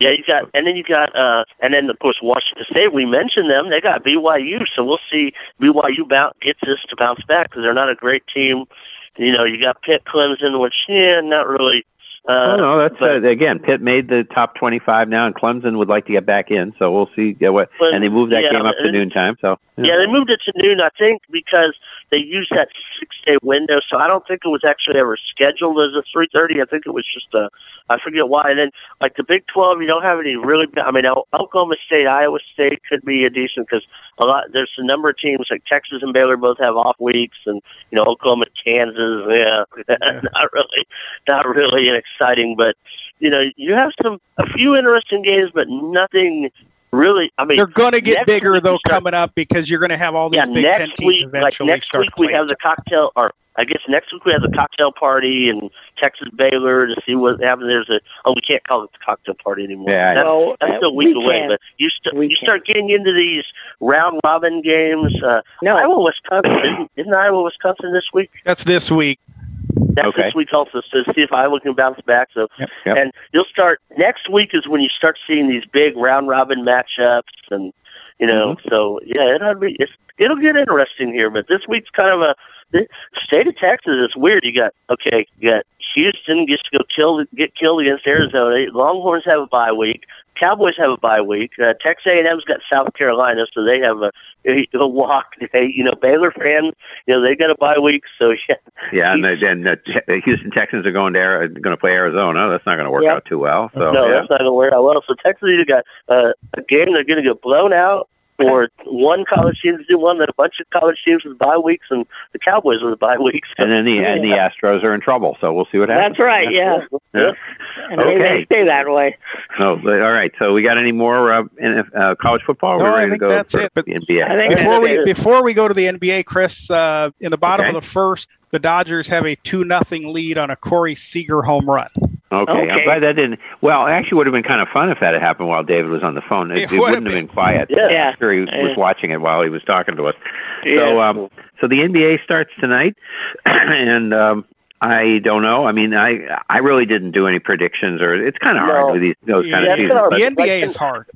Yeah, you got, and then you got, uh, and then of course Washington State. We mentioned them. They got BYU, so we'll see BYU bounce, gets this to bounce back because they're not a great team. You know, you got Pitt, Clemson, which yeah, not really. Uh, oh, no, that's but- uh, again. Pitt made the top twenty-five now, and Clemson would like to get back in. So we'll see yeah, what. Well, and they moved that yeah, game up to noontime. So Yeah, they moved it to noon, I think, because they used that six day window. So I don't think it was actually ever scheduled as a three thirty. I think it was just a, I forget why. And then like the Big Twelve, you don't have any really. I mean, Oklahoma State, Iowa State could be a decent because a lot. There's a number of teams like Texas and Baylor both have off weeks, and you know Oklahoma, Kansas. Yeah, not really, not really exciting, but you know you have some a few interesting games, but nothing really, I mean, They're going to get bigger though start- coming up because you're going to have all these yeah, Big Ten next teams week, like eventually next start week, we have the cocktail, or I guess next week we have the cocktail party in Texas Baylor to see what happens. There's a oh, we can't call it the cocktail party anymore. Yeah, I that's, know. that's Uh, still a week we away. can. But you st- We you can. start getting into these round robin games. Uh, No. Iowa Wisconsin isn't, isn't Iowa Wisconsin this week? That's this week. That's Okay. this week also. So see if Iowa can bounce back. So Yep. and you'll start next week is when you start seeing these big round robin matchups and you know Mm-hmm. so yeah it'll be it's, it'll get interesting here but this week's kind of a the state of Texas is weird you got okay you got Houston gets to go kill get killed against Arizona Longhorns have a bye week Cowboys have a bye week uh, Texas A&M's got South Carolina so they have a a walk they you know Baylor fans you know they got a bye week so yeah Yeah, and then the the Houston Texans are going to Ari- going to play Arizona. That's not going to work Yep. out too well. So no, yeah. that's not going to work out well. So Texas either got uh, a game they're going to get blown out, or one college team to do one that a bunch of college teams with bye weeks, and the Cowboys with bye weeks. and then the and the Astros are in trouble. So we'll see what happens. That's right. Yeah. Yeah. And maybe Okay. they stay that way. No, but- all right. So we got any more uh, in, uh, college football? No, We're I ready to think go that's it, but the NBA. Before we before we go to the NBA, Chris, uh, in the bottom Okay. of the first, the Dodgers have a two nothing lead on a Corey Seager home run. Okay, I'm glad that didn't. Well, it actually would have been kind of fun if that had happened while David was on the phone. It, It it would wouldn't have have been quiet. Yeah. Yeah. I'm sure he was Yeah. watching it while he was talking to us. Yeah. So, um, so the NBA starts tonight, and um, I don't know. I mean, I I really didn't do any predictions, or it's kind of No. hard with these those kind of it's seasons. hard. the Like- NBA is hard.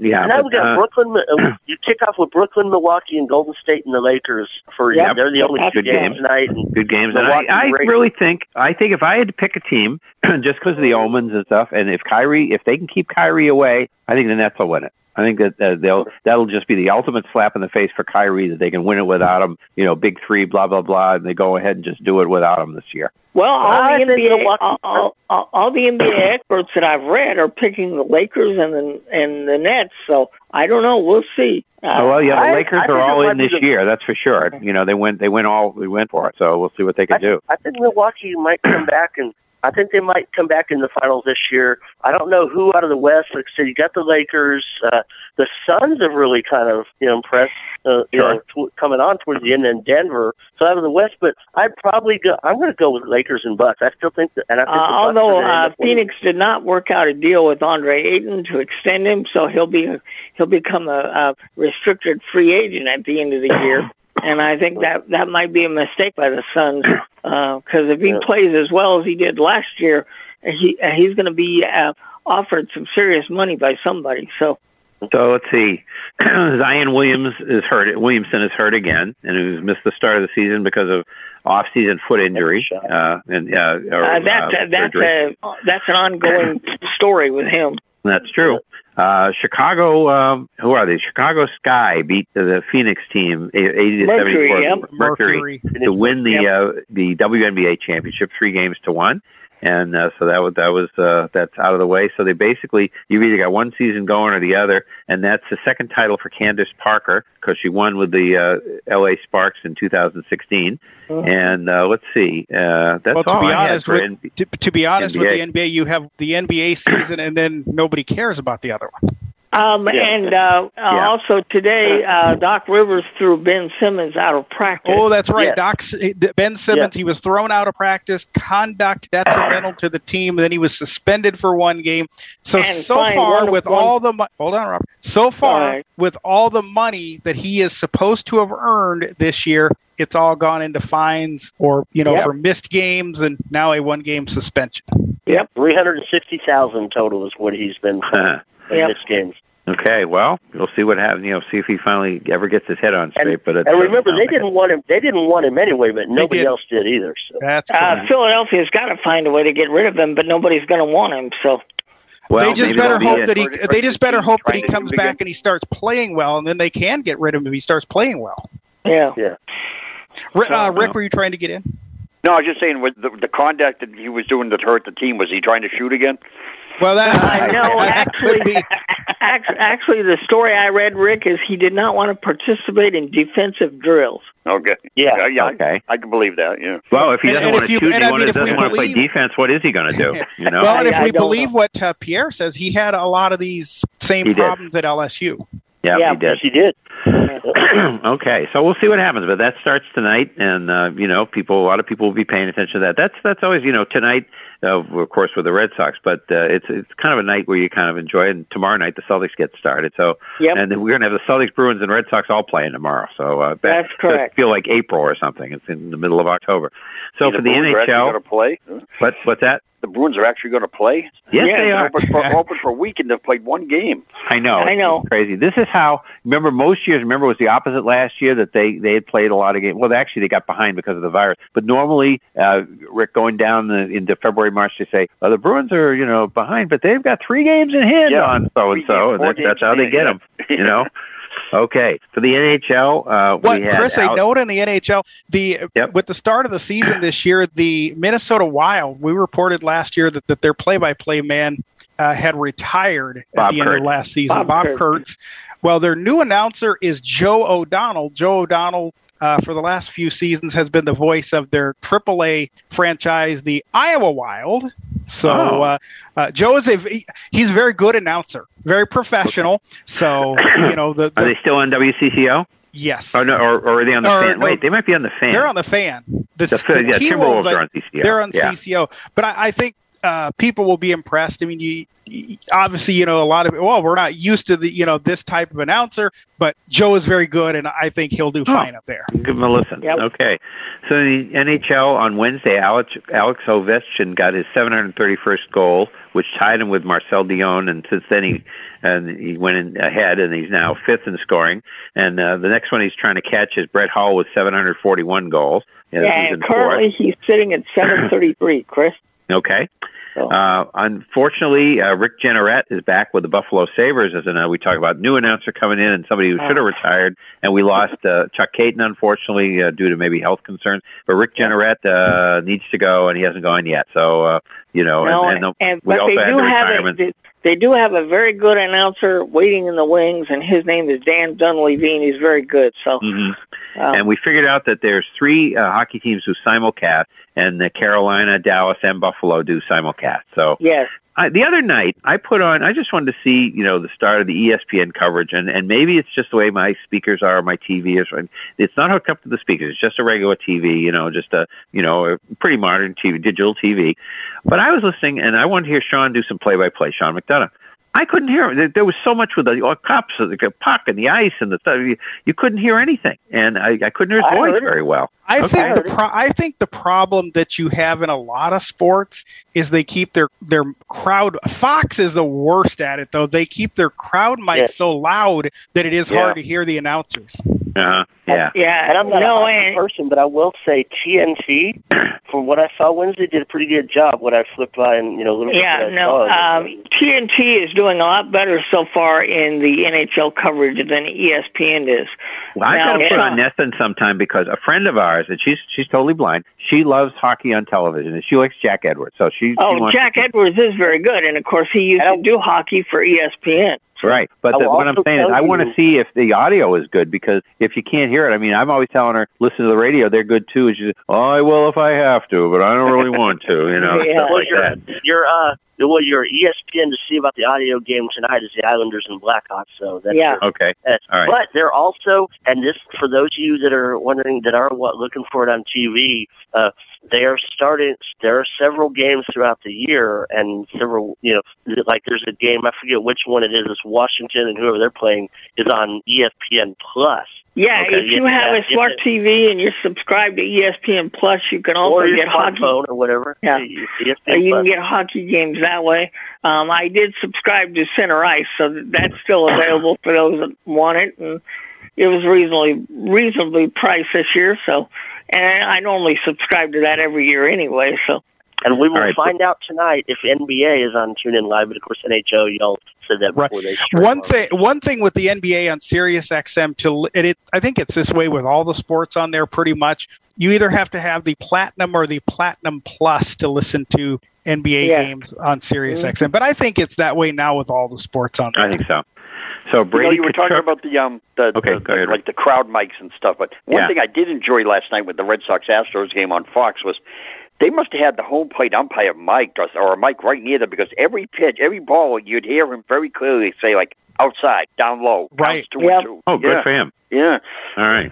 yeah, now we but, got uh, Brooklyn. Uh, you kick off with Brooklyn, Milwaukee, and Golden State, and the Lakers for Yep. they're the only two good games games. tonight. And good games. And I, I really think I think if I had to pick a team, just because of the omens and stuff, and if Kyrie, if they can keep Kyrie away, I think the Nets will win it. I think that uh, they'll that'll just be the ultimate slap in the face for Kyrie that they can win it without him. You know, big three, blah blah blah, and they go ahead and just do it without him this year. Well, all I the think NBA, all, all, all, all the NBA experts that I've read are picking the Lakers and the and the Nets. So I don't know. We'll see. Uh, Oh, well, yeah, the I- Lakers I think are it all in this the- year. That's for sure. You know, they went they went all we went for it. So we'll see what they can I, do. I think Milwaukee might come back and I think they might come back in the finals this year. I don't know who out of the West. Like I said, you got the Lakers. Uh, the Suns have really kind of you know impressed. Uh, you Sure. know, tw- coming on towards the end, and Denver. So out of the West, but I'd probably go. I'm going to go with Lakers and Bucks. I still think that. And I Uh, think Bucks although are gonna end uh, winning. Phoenix did not work out a deal with Andre Ayton to extend him, so he'll be he'll become a, a restricted free agent at the end of the year. And I think that that might be a mistake by the Suns because if he Yeah. plays as well as he did last year, he he's going to be uh, offered some serious money by somebody. So So let's see. Zion Williams is hurt. Williamson is hurt again, and he's missed the start of the season because of off-season foot injury. Uh, and uh, or, uh, that's uh, that's surgery. a that's an ongoing story with him. That's true. Uh, Chicago, um, who are they? Chicago Sky beat the, the Phoenix team eighty to Mercury, seventy-four. yep. Mercury, Mercury. to win the uh, the WNBA championship, three games to one. And uh, so that was that was uh, that's out of the way. So they basically you've either got one season going or the other, and that's the second title for Candace Parker because she won with the uh, L.A. Sparks in 2016. And uh, let's see, uh, that's well, to all be I honest, for with, N- to, to be honest with the NBA, you have the NBA season, and then nobody cares about the other one. Um, Yeah. And uh, uh, also today, uh, Doc Rivers threw Ben Simmons out of practice. Oh, that's right. Yeah. Doc Ben Simmons, he was thrown out of practice, conduct detrimental to the team, then he was suspended for one game. So And so far, one- with one- all the mo- hold on, Robert. So far, All right. with all the money that he is supposed to have earned this year, it's all gone into fines or you know Yep. for missed games and now a one game suspension. Yep. Three hundred and sixty thousand total is what he's been Uh, in Yep. this games. Okay, well, we'll see what happens. You know, see if he finally ever gets his head on straight. And, but it and remember, they didn't want him. They didn't want him anyway, but nobody didn't. else did either. So That's Uh. Philadelphia's got to find a way to get rid of him, but nobody's going to want him. So Well, they just better they'll be hope that he. for- for They just better hope that he comes back again. and he starts playing well, and then they can get rid of him if he starts playing well. yeah. yeah, Rick, uh, Rick were you trying to get in? No, I was just saying with the, the conduct that he was doing that hurt the team. Was he trying to shoot again? Well, that I know, that actually- could be. Actually, the story I read, Rick, is he did not want to participate in defensive drills. Okay. Yeah. Yeah. Okay. I, I can believe that. Yeah. Well, if he doesn't and want if to you- shoot, he I mean, doesn't want to play defense. What is he going to do? You know. well, and if I we don't believe what uh, Pierre says, he had a lot of these same He did. problems at LSU. yeah, Yeah, he did. He did. okay, so we'll see what happens, but that starts tonight, and uh, you know, people, a lot of people will be paying attention to that. That's that's always, you know, tonight, uh, of course, with the Red Sox, but uh, it's it's kind of a night where you kind of enjoy it. And tomorrow night, the Celtics get started, so Yep. and then we're going to have the Celtics, Bruins, and Red Sox all playing tomorrow. So uh, that- That's correct. It feel like April or something. It's in the middle of October. So for the Bruins are actually NHL, going to play. what what's that? The Bruins are actually going to play. Yes, Yeah, they They're open for, open for a week and they've played one game. I know. I know. Crazy. This is how. Remember, most years. Remember, it was the opposite last year that they they had played a lot of games. Well, actually, they got behind because of the virus. But normally, uh, Rick, going down the, into February, March, they say, "Well, the Bruins are you know behind, but they've got three games in hand Yeah. on so and so, and four that's, that's how they in get hand, them. You know. Okay, for the NHL, uh, What we had Chris? A Al- note in the NHL. The Yep. with the start of the season this year, the Minnesota Wild. We reported last year that, that their play-by-play man uh, had retired at Bob the end of last season. Bob Bob, Kurtz. Kurtz. Well, their new announcer is Joe O'Donnell. Joe O'Donnell. Uh, for the last few seasons, has been the voice of their AAA franchise, the Iowa Wild. So Oh. uh, uh, Joe is a he's a very good announcer, very professional. So you know the, Are they still on WCCO? yes, Oh no, or, or are they on the Or, fan? no, Wait, they might be on the fan. they're on the fan. The, The the yeah, Timberwolves are on CCO. They're on Yeah. CCO, but I, I think uh, people will be impressed. I mean, you, you obviously you know a lot of well, we're not used to the you know this type of announcer, but Joe is very good, and I think he'll do fine up there. Give him a listen. Yep. Okay. So the NHL on Wednesday, Alex, Alex Ovechkin got his 731st goal, which tied him with Marcel Dionne, and since then he and he went in ahead, and he's now fifth in scoring. And uh, the next one he's trying to catch is Brett Hull with 741 goals. Yeah, Yeah, he's and in fourth. currently he's sitting at 733, Chris. Okay. So- Uh, unfortunately, uh, Rick Jeanneret is back with the Buffalo Sabres. As uh, we talk about new announcer coming in and somebody who should have retired, and we lost uh, Chuck Kaiton, unfortunately, uh, due to maybe health concerns. But Rick Jeanneret uh, needs to go, and he hasn't gone yet. So, uh, you know, No, and, and, the, and we but also they do the have a, they do have a very good announcer waiting in the wings, and his name is Dan Dunleavy. He's very good. So, Mhm. um, and we figured out that there's three uh, hockey teams who simulcast, and the Carolina, Dallas, and Buffalo do simulcast. So yes, I, the other night, I put on. I just wanted to see, you know, the start of the ESPN coverage, and and maybe it's just the way my speakers are, my TV is. It's not hooked up to the speakers. It's just a regular TV, you know, just a you know a pretty modern TV, digital TV. But I was listening, and I wanted to hear Sean do some play-by-play. Sean McDonough. I couldn't hear him. There- There was so much with the cups, the puck, and the ice, and the stuff. You, you couldn't hear anything, and I, I couldn't hear his I voice very well. I Okay. think the pro- I think the problem that you have in a lot of sports is they keep their their crowd. Fox is the worst at it though. They keep their crowd mics Yeah. so loud that it is Yeah. hard to hear the announcers. Uh-huh. Yeah. yeah. And I'm not no, a hockey and person, but I will say TNT, from what I saw Wednesday, did a pretty good job when I flipped by and you know a little bit. yeah, no. saw. Um, TNT is doing a lot better so far in the NHL coverage than ESPN is. Well, I've Now, got to put Sean- on NESN sometime because a friend of ours, and she's she's totally blind. She loves hockey on television, and she likes Jack Edwards. So she. she Oh, wants Jack Edwards is very good, and of course he used to do hockey for ESPN. Right, but the, what I'm saying is, I want to see if the audio is good because if you can't hear it, I mean, I'm always telling her, listen to the radio; they're good too. And she says, "Oh, I will if I have to, but I don't really want to," you know, stuff well, like your, that. your uh, well, your ESPN to see about the audio game tonight is the Islanders and Blackhawks. So that's Yeah. your- Okay, that's- all right. But they're also, and this for those of you that are wondering that are what looking for it on TV, uh, they are starting. There are several games throughout the year, and several, you know, like there's a game I forget which one it is. It's Washington and whoever they're playing is on ESPN Plus. Yeah, Okay, if you yeah, have a smart yeah. TV and you're subscribed to ESPN Plus, you can also get hockey. or whatever. Yeah. You can get hockey games that way. Um, I did subscribe to Center Ice, so that's still available for those that want it, and it was reasonably reasonably priced this year. So, and I normally subscribe to that every year anyway. So, And we will All right. find out tonight if NBA is on TuneIn Live, but of course NHL, y'all said that Right. before they strike One out. thing, one thing with the NBA on Sirius XM to it, it, I think it's this way with all the sports on there. Pretty much, you either have to have the platinum or the platinum plus to listen to NBA Yeah. games on Sirius Mhm. XM. But I think it's that way now with all the sports on there. I think so. So You know, Brady you were talking about the um the, Okay, the- go ahead. like the crowd mics and stuff. But one Yeah. thing I did enjoy last night with the Red Sox Astros game on Fox was they must have had the home plate umpire mic'd or, or a mic right near them because every pitch, every ball, you'd hear him very clearly say like outside, down low, Right. two Yep. and two. Oh, good yeah. for him. Yeah. All right.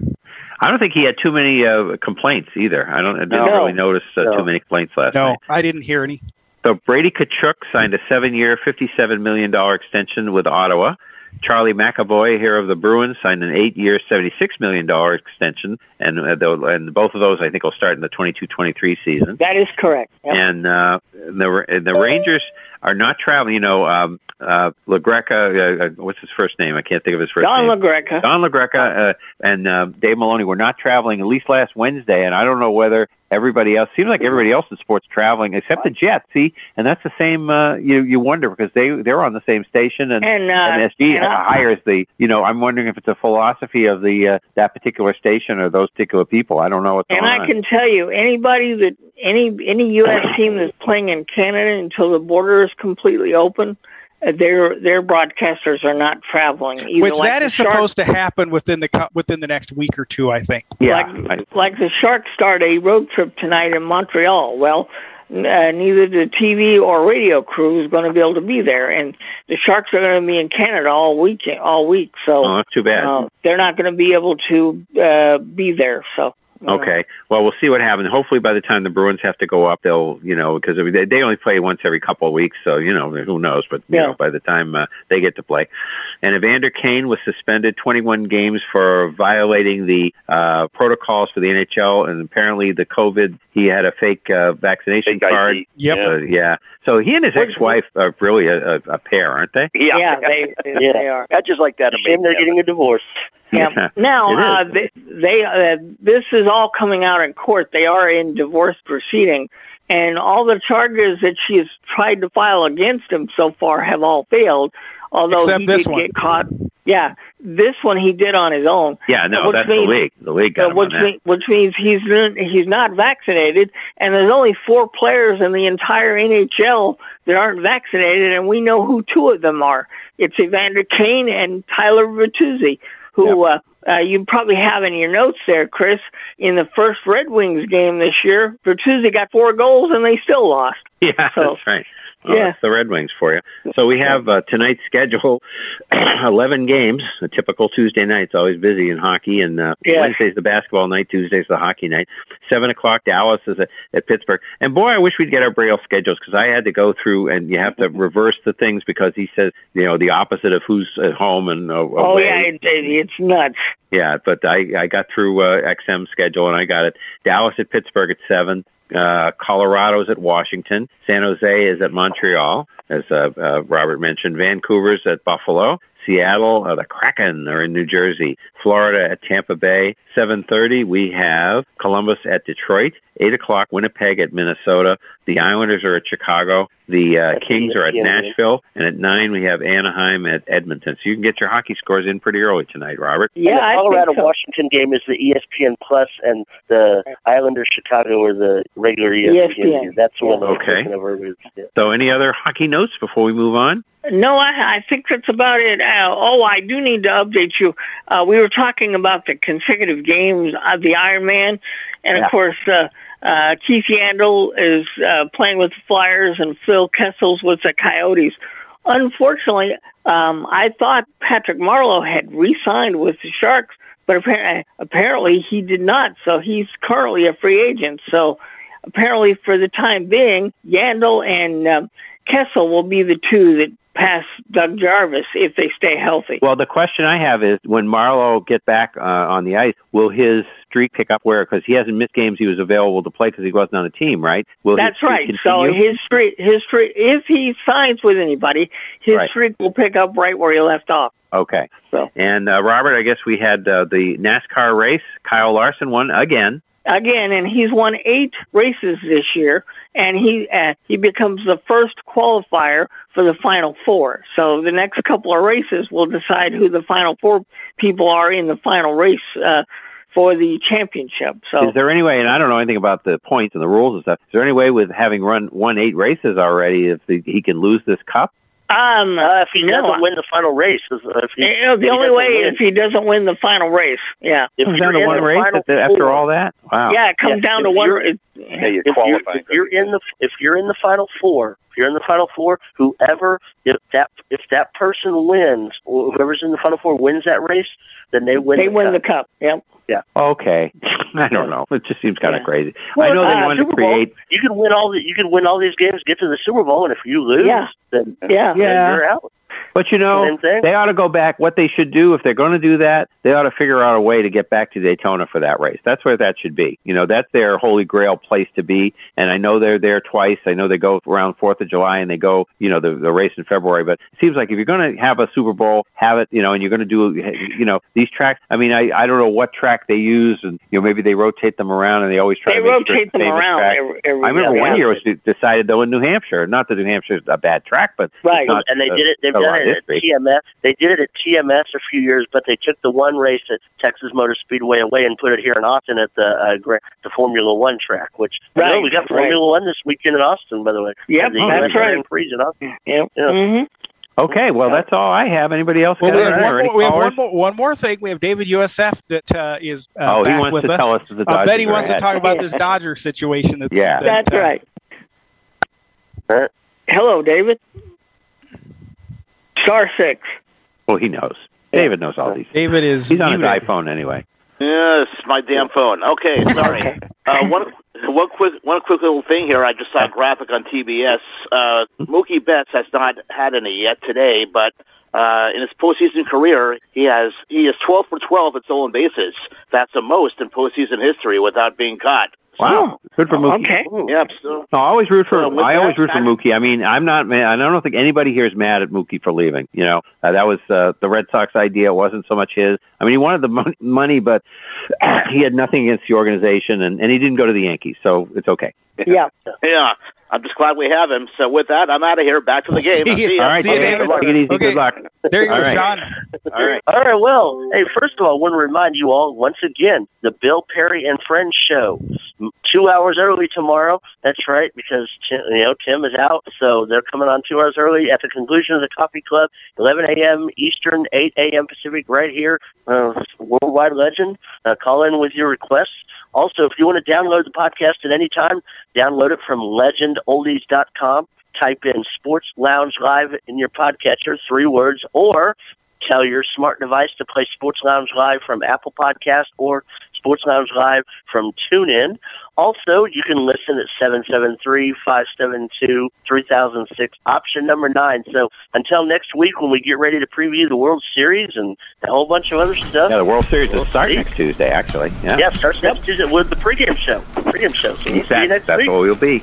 I don't think he had too many uh, complaints either. I don't. I didn't No. really notice uh, No. too many complaints last No, night. No, I didn't hear any. So Brady Tkachuk signed a seven-year, fifty-seven million dollar extension with Ottawa. Charlie McAvoy, here of the Bruins, signed an eight-year, seventy-six million dollar extension, and uh, and both of those I think will start in the 22-23 season. That is correct. Yep. And uh, the and the Rangers are not traveling. You know, um, uh, LaGreca, uh, uh, what's his first name? I can't think of his first Don name. LaGreca. Don LaGreca uh, and uh, Dave Maloney were not traveling at least last Wednesday, and I don't know whether everybody else seems like everybody else in sports traveling except the Jets. See, and that's the same. Uh, you you wonder because they they're on the same station, and, And, uh, MSG and hires the. You know, I'm wondering if it's a philosophy of the uh, that particular station or those particular people. I don't know what's the And I on. can tell you, anybody that any any U.S. team that's playing in Canada until the border is completely open, their their broadcasters are not traveling. Either Which like that the is Sharks- supposed to happen within the co- within the next week or two, I think. yeah, like like the Sharks start a road trip tonight in Montreal. Well, uh, neither the TV or radio crew is going to be able to be there, and the Sharks are going to be in Canada all week all week. So oh, that's too bad. uh, they're not going to be able to uh, be there. So you know. Okay. Well, we'll see what happens. Hopefully, by the time the Bruins have to go up, they'll, you know, because they, they only play once every couple of weeks, so you know, who knows? But you Yeah. know, by the time uh, they get to play, and Evander Kane was suspended 21 games for violating the uh, protocols for the NHL, and apparently the COVID, he had a fake uh, vaccination Fake ID. card. Yep. Uh, yeah. So he and his ex-wife are really a, a, a pair, aren't they? Yeah, Yeah, they Yeah. they are. I just like that. Shame they're getting a divorce. Yeah. Yeah. Now, uh, they, they uh, this is all coming out in court. They are in divorce proceeding, and all the charges that she has tried to file against him so far have all failed. Although Except he this did one. get caught. Yeah, this one he did on his own. Yeah. No, Which that's means- the league. The league got Uh, him on which, mean, which means he's he's not vaccinated, and there's only four players in the entire NHL that aren't vaccinated, and we know who two of them are. It's Evander Kane and Tyler Bertuzzi, who uh, uh, you probably have in your notes there, Chris. In the first Red Wings game this year, Bertuzzi got four goals, and they still lost. Yeah, So- that's right. Well, Yeah. that's the Red Wings for you. So we have uh, tonight's schedule: eleven games. A typical Tuesday night. It's always busy in hockey, and uh, Yes. Wednesday's the basketball night. Tuesday's the hockey night. Seven o'clock. Dallas is at, at Pittsburgh. And boy, I wish we'd get our Braille schedules because I had to go through and you have to reverse the things because he says you know the opposite of who's at home and uh, Oh away. yeah, it, it, it's nuts. Yeah, but I I got through uh, XM schedule and I got it. Dallas at Pittsburgh at seven. Uh, Colorado's at Washington. San Jose is at Montreal, as uh, uh, Robert mentioned. Vancouver's at Buffalo. Seattle, uh, the Kraken are in New Jersey. Florida at Tampa Bay. 7:30 we have Columbus at Detroit. Eight o'clock Winnipeg at Minnesota. The Islanders are at Chicago. The uh, Kings are at Nashville. And at nine we have Anaheim at Edmonton. So you can get your hockey scores in pretty early tonight, Robert. Yeah, the I think Colorado so. Washington game is the ESPN Plus, and the Islanders Chicago are the regular ESPN. ESPN. That's the one. that I'm Okay. thinking. Yeah. So, any other hockey notes before we move on? No, I, I think that's about it. Uh, oh, I do need to update you. Uh, we were talking about the consecutive games of the Ironman, and Yeah. of course, uh, uh, Keith Yandle is uh, playing with the Flyers, and Phil Kessel's with the Coyotes. Unfortunately, um, I thought Patrick Marleau had re-signed with the Sharks, but apparently, apparently he did not. So he's currently a free agent. So apparently, for the time being, Yandel and um, Kessel will be the two that pass Doug Jarvis if they stay healthy. Well, the question I have is when Marleau get back uh, on the ice, will his streak pick up where because he hasn't missed games he was available to play because he wasn't on the team, right? Will That's right. So his streak, his streak, if he signs with anybody, his Right. streak will pick up right where he left off. Okay. So. And uh, Robert, I guess we had uh, the NASCAR race. Kyle Larson won again. Again, and he's won eight races this year, and he uh, he becomes the first qualifier for the final four. So the next couple of races will decide who the final four people are in the final race uh, for the championship. So Is there any way, and I don't know anything about the points and the rules and stuff, is there any way with having run won eight races already if the, he can lose this cup? Um, uh, if he no, doesn't win the final race, is- if he, you know, if the he only way win, if he doesn't win the final race. Yeah. If Comes you're down to one the race final after, after all that? Wow. Yeah, it comes Yeah, down to one. you're- It, if you're, if you're in the if you're in the final four, if you're in the final four, whoever if that if that person wins, whoever's in the final four wins that race, then they win. they the win cup. the cup. Yep. Yeah. Okay. I don't know. It just seems kind of Yeah. crazy. Well, I know they uh, wanted to Super Bowl, create. You can win all the you can win all these games, get to the Super Bowl, and if you lose, Yeah. then Yeah. Yeah. you're out. But you know, they ought to go back. What they should do, if they're going to do that, they ought to figure out a way to get back to Daytona for that race. That's where that should be. You know, that's their holy grail place to be. And I know they're there twice. I know they go around Fourth of July and they go, you know, the the race in February. But it seems like if you're going to have a Super Bowl, have it, you know, and you're going to do, you know, these tracks. I mean, I I don't know what track they use, and you know, maybe they rotate them around and they always try They to make sure rotate them around every- every- I remember yeah. one year it was decided though in New Hampshire. Not that New Hampshire's a bad track, but Right. and they did it. Lot done of it at history. TMS. They did it at TMS a few years, but they took the one race at Texas Motor Speedway away and put it here in Austin at the uh, Gra- the Formula One track. Which you know, we got right. Formula One this weekend in Austin, by the way. Yep, the that's US right. Grand Prix in Austin. Yep. Yeah. hmm Okay, well that's all I have. Anybody else? Well, got we have, one more, we have one more one more thing. We have David USF that uh, is uh, Oh, he back wants with to us. tell us that the I bet he are wants to talk about this Dodger situation. That's, Yeah. that, That's uh, right. Hello, David. Star six. Well, he knows. David knows all these. David is He's on his iPhone anyway. Yes, my damn phone. Okay, sorry. uh, one one quick one quick little thing here. I just saw a graphic on TBS. Uh, Mookie Betts has not had any yet today, but uh, in his postseason career, he has he is 12 for 12 at stolen bases. That's the most in postseason history without being caught. Wow, good for Mookie. Okay. Yep. So No, I always root for. Well, with I always that, root for I- Mookie. I mean, I'm not. Man, I don't think anybody here is mad at Mookie for leaving. You know, uh, that was uh, the Red Sox idea. It wasn't so much his. I mean, he wanted the mon- money, but he had nothing against the organization, and, and he didn't go to the Yankees, so it's okay. Yeah. yeah, I'm just glad we have him. So with that, I'm out of here. Back to the game. See you. See ya. All right, See you, David. David. Take it easy. Okay. Good luck. There you go, All right. Sean. All right. All right. Well, hey, first of all, I want to remind you all once again the Bill Perry and Friends show, two hours early tomorrow. That's right, because Tim, you know Tim is out, so they're coming on two hours early at the conclusion of the Coffee Club, 11 a.m. Eastern, 8 a.m. Pacific, right here. Uh, Worldwide Legend. Uh, call in with your requests. Also, if you want to download the podcast at any time, download it from legendoldies.com. Type in Sports Lounge Live in your podcatcher, three words, or tell your smart device to play Sports Lounge Live from Apple Podcast or Sports Lounge Live from TuneIn. Also, you can listen at 773-572-3006, option number nine. So until next week when we get ready to preview the World Series and a whole bunch of other stuff. Yeah, the World Series will start next Tuesday, actually. Yeah, Yeah, starts next Tuesday with the pregame show. Pregame show. So we'll see you exactly. That's week. what we'll be.